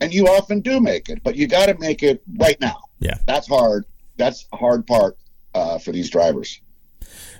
and you often do make it, but you got to make it right now. Yeah. that's hard. That's a hard part uh, for these drivers.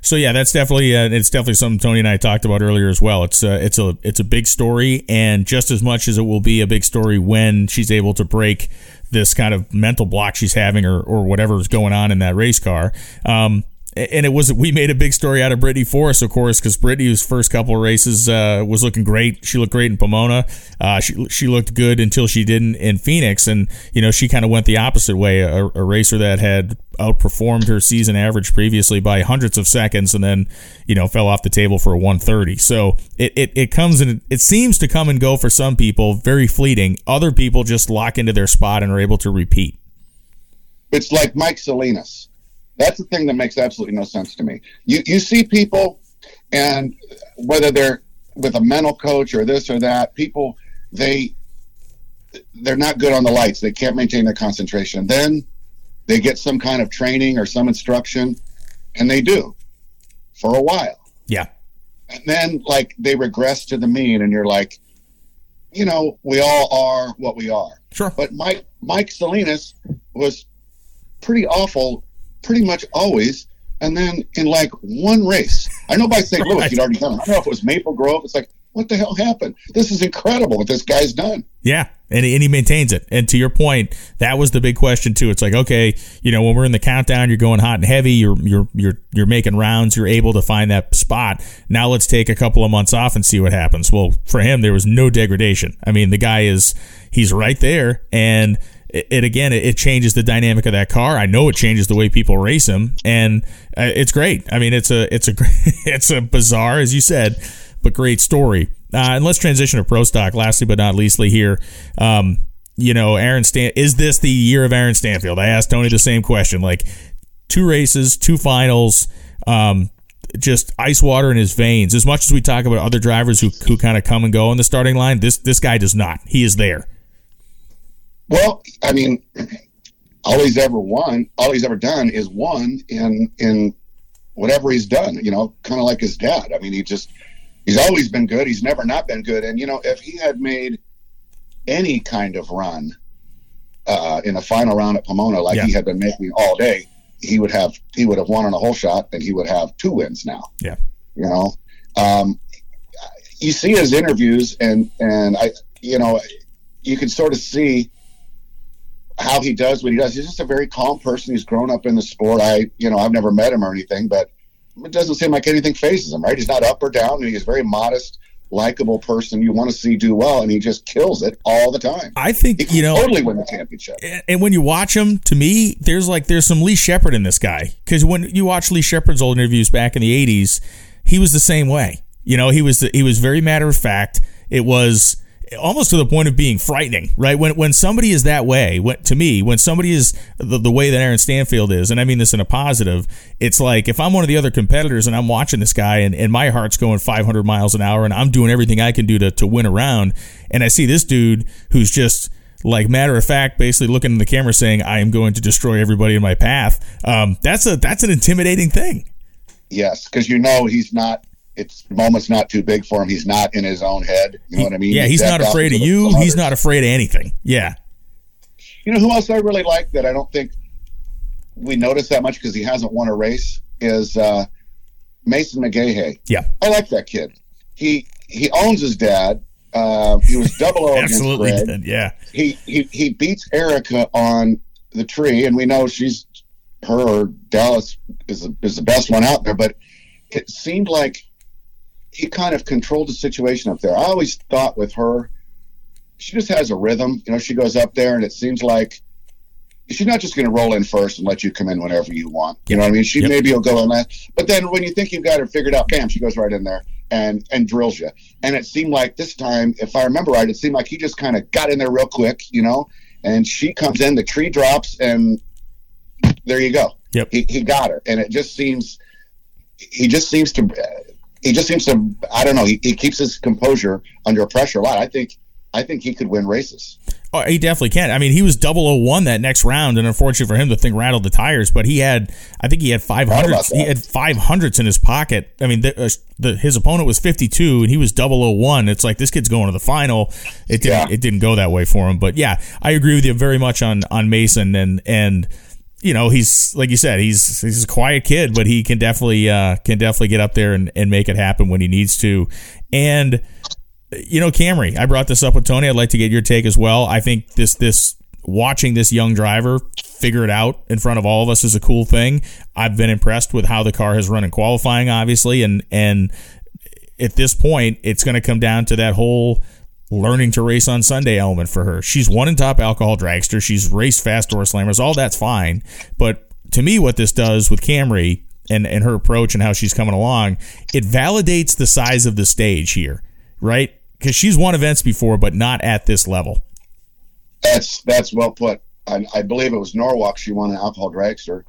So yeah, that's definitely uh, it's definitely something Tony and I talked about earlier as well. It's uh, it's a it's a big story, and just as much as it will be a big story when she's able to break this kind of mental block she's having, or or whatever's going on in that race car. Um, and it was we made a big story out of Brittany Force, of course, because Brittany's first couple of races uh, was looking great. She looked great in Pomona. Uh, she she looked good until she didn't in Phoenix, and you know she kind of went the opposite way. A, a racer that had outperformed her season average previously by hundreds of seconds, and then you know fell off the table for a 130. So it it, it comes and it seems to come and go for some people, very fleeting. Other people just lock into their spot and are able to repeat. it's like Mike Salinas. That's the thing that makes absolutely no sense to me. You you see people, and whether they're with a mental coach or this or that, people they they're not good on the lights. They can't maintain their concentration. Then they get some kind of training or some instruction, and they do for a while. Yeah, And then like they regress to the mean, and you're like, you know, we all are what we are. sure. But Mike Mike Salinas was pretty awful, pretty much always. And then in like one race, I know by St. Louis Right. he'd already done. it. I don't know if it was Maple Grove. It's like, what the hell happened? This is incredible what this guy's done. Yeah, and he, and he maintains it. And to your point, that was the big question too. It's like, okay, you know, when we're in the countdown, you're going hot and heavy. You're you're you're you're making rounds. You're able to find that spot. Now let's take a couple of months off and see what happens. Well, for him, there was no degradation. I mean, the guy is he's right there, and it, it again, it, it changes the dynamic of that car. I know it changes the way people race him, and uh, it's great. I mean, it's a it's a it's a bizarre, as you said, but great story. Uh, and let's transition to pro stock. Lastly, but not leastly, here, um, you know, Aaron Stan. Is this the year of Aaron Stanfield? I asked Tony the same question. Like two races, two finals, um, just ice water in his veins. As much as we talk about other drivers who who kind of come and go in the starting line, this this guy does not. He is there. Well, I mean, all he's ever won, all he's ever done is won in in whatever he's done. You know, kind of like his dad. I mean, he just he's always been good. He's never not been good. And you know, if he had made any kind of run uh, in a final round at Pomona like Yeah. he had been making all day, he would have he would have won on a whole shot, and he would have two wins now. Yeah. You know, um, you see his interviews, and and I, you know, you can sort of see how he does what he does. He's just a very calm person. He's grown up in the sport. I, you know, I've never met him or anything, but it doesn't seem like anything phases him. Right? He's not up or down. He's a very modest, likable person. You want to see do well, and he just kills it all the time. I think you know. totally win the championship. and when you watch him, to me, there's like there's some Lee Shepherd in this guy because when you watch Lee Shepherd's old interviews back in the '80s, he was the same way. You know, he was the, he was very matter of fact. It was almost to the point of being frightening, right? When when somebody is that way, when, to me, when somebody is the, the way that Aaron Stanfield is, and I mean this in a positive, it's like if I'm one of the other competitors and I'm watching this guy and, and my heart's going 500 miles an hour and I'm doing everything I can do to, to win around, and I see this dude who's just like matter of fact, basically looking in the camera saying, "I am going to destroy everybody in my path." Um, that's a that's an intimidating thing. Yes, because you know he's not. It's the moment's not too big for him. He's not in his own head. You know what I mean? Yeah, he's not afraid of you. He's not afraid of anything. Yeah, You know who else I really like that I don't think we notice that much because he hasn't won a race is uh, Mason McGaha. yeah, I like that kid. He he owns his dad. Uh, he was double O against absolutely. Greg. did. Yeah, He, he he beats Erica on the tree, and we know she's her or Dallas is the, is the best one out there. But it seemed like he kind of controlled the situation up there. I always thought with her, she just has a rhythm. You know, she goes up there, and it seems like she's not just going to roll in first and let you come in whenever you want. You know what I mean? She Yep. maybe will go in last, but then when you think you've got her figured out, bam, she goes right in there and and drills you. And it seemed like this time, if I remember right, it seemed like he just kind of got in there real quick, you know. And she comes in, the tree drops, and there you go. Yep. He, he got her, and it just seems he just seems to he just seems to I don't know. He, he keeps his composure under pressure a lot. I think I think he could win races. oh, he definitely can. I mean, he was double O one that next round, and unfortunately for him, the thing rattled the tires. But he had, I think he had five about hundreds. He had five hundreds in his pocket. I mean, the, uh, the his opponent was fifty two, and he was double O one. It's like this kid's going to the final. It didn't. Yeah. It didn't go that way for him. But yeah, I agree with you very much on on Mason and and. You know, he's like you said, he's he's a quiet kid, but he can definitely uh, can definitely get up there and, and make it happen when he needs to. And you know, Camrie, I brought this up with Tony. I'd like to get your take as well. I think this this watching this young driver figure it out in front of all of us is a cool thing. I've been impressed with how the car has run in qualifying, obviously, and and at this point, it's going to come down to that whole learning to race on Sunday element for her. She's one in top alcohol dragster. She's raced fast door slammers. All that's fine. But to me, what this does with Camrie and, and her approach and how she's coming along, it validates the size of the stage here, right? Because she's won events before, but not at this level. That's that's well put. I, I believe it was Norwalk. She won an alcohol dragster,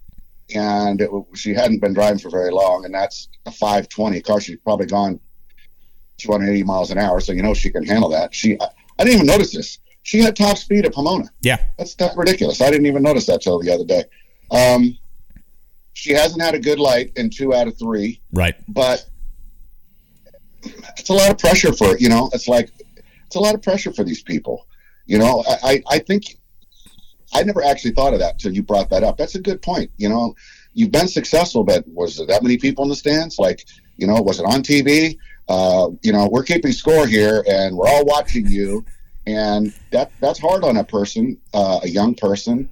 and it, she hadn't been driving for very long. And that's a 520 car. She's probably gone 280 miles an hour, so you know she can handle that. She, I, I didn't even notice this. She had top speed at Pomona. Yeah. That's that's ridiculous. I didn't even notice that till the other day. Um, she hasn't had a good light in two out of three, Right. but it's a lot of pressure for you know. It's like it's a lot of pressure for these people. You know, I, I, I think I never actually thought of that till you brought that up. That's a good point. You know, you've been successful, but was there that many people in the stands? Like, you know, was it on TV? Uh, you know, we're keeping score here, and we're all watching you, and that that's hard on a person, uh, a young person.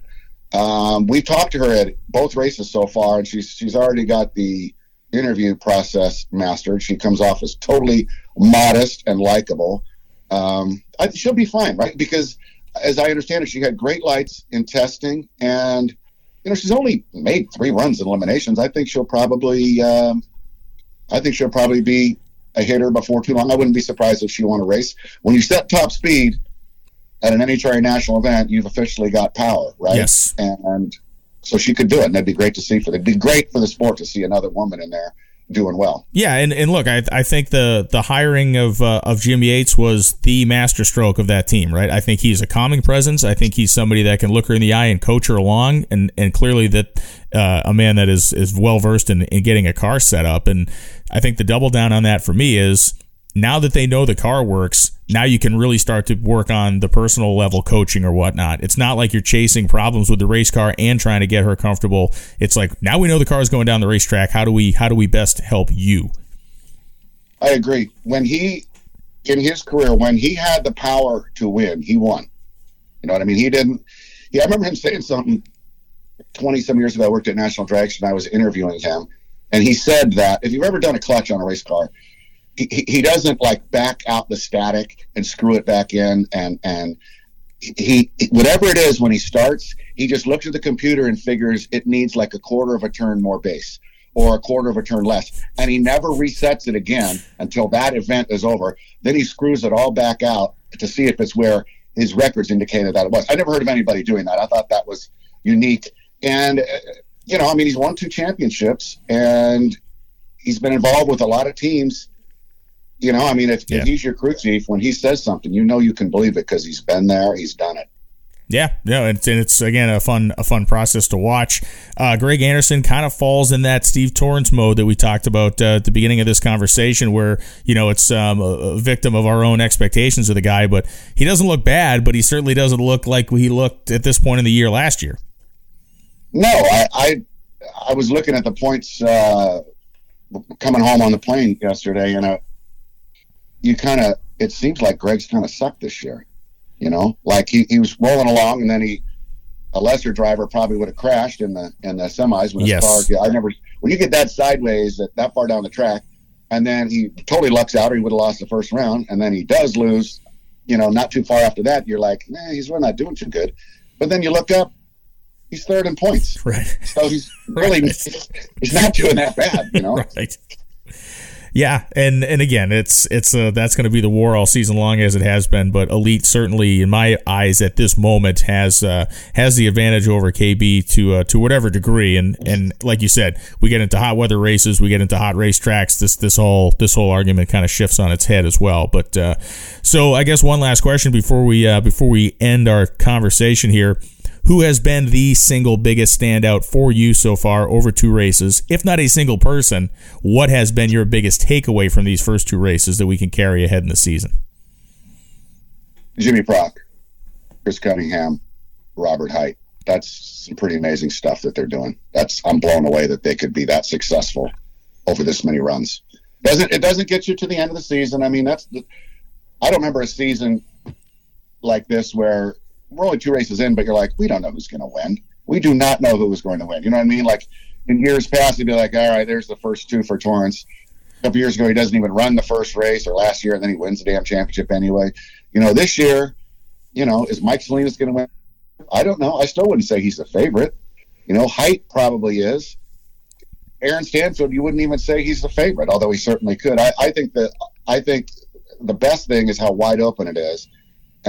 Um, we've talked to her at both races so far, and she's she's already got the interview process mastered. She comes off as totally modest and likable. Um, I, she'll be fine, right? Because as I understand it, she had great lights in testing, and you know she's only made three runs in eliminations. I think she'll probably, um, I think she'll probably be a hitter before too long. I wouldn't be surprised if she won a race. When you set top speed at an NHRA national event, you've officially got power, right? Yes. And so she could do it, and that'd be great to see for. It'd be great for the sport to see another woman in there doing well. Yeah, and, and look, I, I think the the hiring of uh, of Jim Yates was the masterstroke of that team, right? I think he's a calming presence. I think he's somebody that can look her in the eye and coach her along, and and clearly that uh, a man that is is well versed in, in getting a car set up. And I think the double down on that for me is now that they know the car works, now you can really start to work on the personal level coaching or whatnot. It's not like you're chasing problems with the race car and trying to get her comfortable. It's like now we know the car is going down the racetrack. How do we how do we best help you? I agree. When he in his career, when he had the power to win, he won. You know what I mean? He didn't. Yeah, I remember him saying something twenty some years ago. I worked at National Dragster and I was interviewing him, and he said that if you've ever done a clutch on a race car, he, he doesn't like back out the static and screw it back in and and he whatever it is when he starts he just looks at the computer and figures it needs like a quarter of a turn more base or a quarter of a turn less. And he never resets it again until that event is over. Then he screws it all back out to see if it's where his records indicated that it was. I never heard of anybody doing that. I thought that was unique. And uh, you know i mean he's won two championships and he's been involved with a lot of teams you know, I mean, if, yeah. if he's your crew chief, when he says something, you know you can believe it because he's been there, he's done it. Yeah, no, it's and it's again a fun a fun process to watch. Uh, Greg Anderson kind of falls in that Steve Torrence mode that we talked about uh, at the beginning of this conversation, where you know it's um, a, a, victim of our own expectations of the guy, but he doesn't look bad, but he certainly doesn't look like he looked at this point in the year last year. No, I I, I was looking at the points uh, coming home on the plane yesterday, and uh, you kind of it seems like Greg's kind of sucked this year. You know, like he, he was rolling along and then he a lesser driver probably would have crashed in the in the semis when his yes. car. I never when you get that sideways that, that far down the track, and then he totally lucks out, or he would have lost the first round, and then he does lose. You know, not too far after that, you're like, nah, he's really not doing too good. But then you look up, he's third in points. Right. So he's really right. he's not doing that bad. You know. right. Yeah, and and again, it's it's uh, that's going to be the war all season long as it has been. But Elite certainly, in my eyes, at this moment has uh, has the advantage over KB to uh, to whatever degree. And and like you said, we get into hot weather races, we get into hot race tracks. This this whole this whole argument kind of shifts on its head as well. But uh, so I guess one last question before we uh, before we end our conversation here who has been the single biggest standout for you so far over two races? If not a single person, what has been your biggest takeaway from these first two races that we can carry ahead in the season? Jimmy Prock, Chris Cunningham, Robert Hight. That's some pretty amazing stuff that they're doing. That's I'm blown away that they could be that successful over this many runs. Doesn't it doesn't get you to the end of the season? I mean, that's the, I don't remember a season like this where we're only two races in, but you're like, we don't know who's going to win. We do not know who is going to win. You know what I mean? Like in years past, you'd be like, all right, there's the first two for Torrence. A couple years ago, he doesn't even run the first race, or last year, and then he wins the damn championship anyway. You know, this year, you know, is Mike Salinas going to win? I don't know. I still wouldn't say he's the favorite. You know, Hight probably is. Aaron Stanfield, you wouldn't even say he's the favorite, although he certainly could. I, I think that I think the best thing is how wide open it is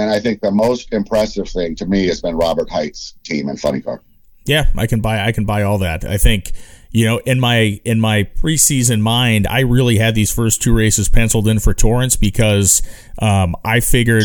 and I think the most impressive thing to me has been Robert Hight's team in Funny Car. Yeah, I can buy I can buy all that. I think you know in my in my preseason mind, I really had these first two races penciled in for Torrence because um, I figured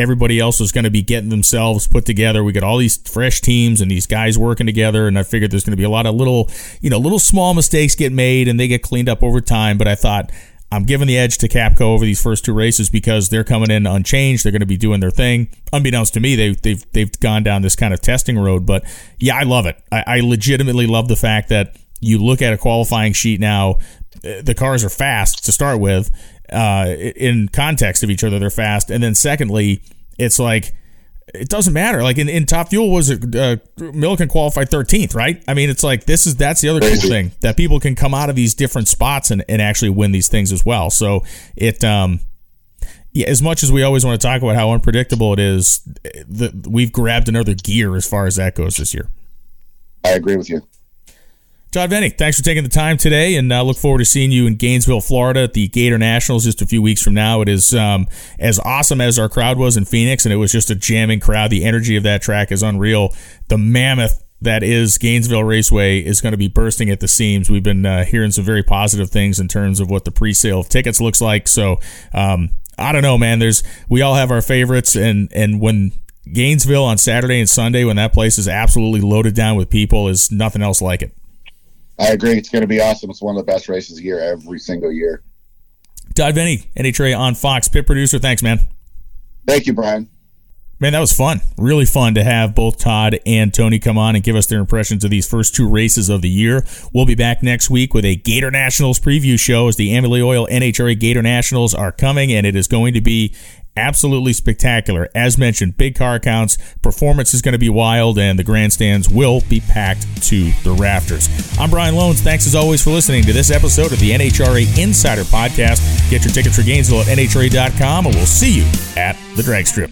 everybody else was going to be getting themselves put together. We got all these fresh teams and these guys working together, and I figured there's going to be a lot of little, you know, little small mistakes get made and they get cleaned up over time. But I thought I'm giving the edge to Capco over these first two races because they're coming in unchanged. They're going to be doing their thing. Unbeknownst to me, they, they've they've gone down this kind of testing road. But yeah, I love it. I, I legitimately love the fact that you look at a qualifying sheet now. Uh, the cars are fast to start with. Uh, in context of each other, they're fast, and then secondly, it's like it doesn't matter. Like in, in top fuel, was it uh, Millican qualified 13th, right? I mean, it's like this is that's the other cool thing that people can come out of these different spots and, and actually win these things as well. So it, um, yeah, as much as we always want to talk about how unpredictable it is, the, we've grabbed another gear as far as that goes this year. I agree with you. Todd Veney, thanks for taking the time today, and uh, look forward to seeing you in Gainesville, Florida, at the Gator Nationals just a few weeks from now. It is um, as awesome as our crowd was in Phoenix, and it was just a jamming crowd. The energy of that track is unreal. The mammoth that is Gainesville Raceway is going to be bursting at the seams. We've been uh, hearing some very positive things in terms of what the pre-sale of tickets looks like. So um, I don't know, man. There's we all have our favorites, and and when Gainesville on Saturday and Sunday, when that place is absolutely loaded down with people, is nothing else like it. I agree. It's going to be awesome. It's one of the best races a year every single year. Todd Veney, NHRA on Fox, pit producer. Thanks, man. Thank you, Brian. Man, that was fun. Really fun to have both Todd and Tony come on and give us their impressions of these first two races of the year. We'll be back next week with a Gator Nationals preview show as the Amalie Oil NHRA Gator Nationals are coming, and it is going to be absolutely spectacular. As mentioned, big car counts, performance is going to be wild, and the grandstands will be packed to the rafters. I'm Brian Lohnes. Thanks as always for listening to this episode of the NHRA Insider Podcast. Get your tickets for Gainesville at NHRA.com, and we'll see you at the drag strip.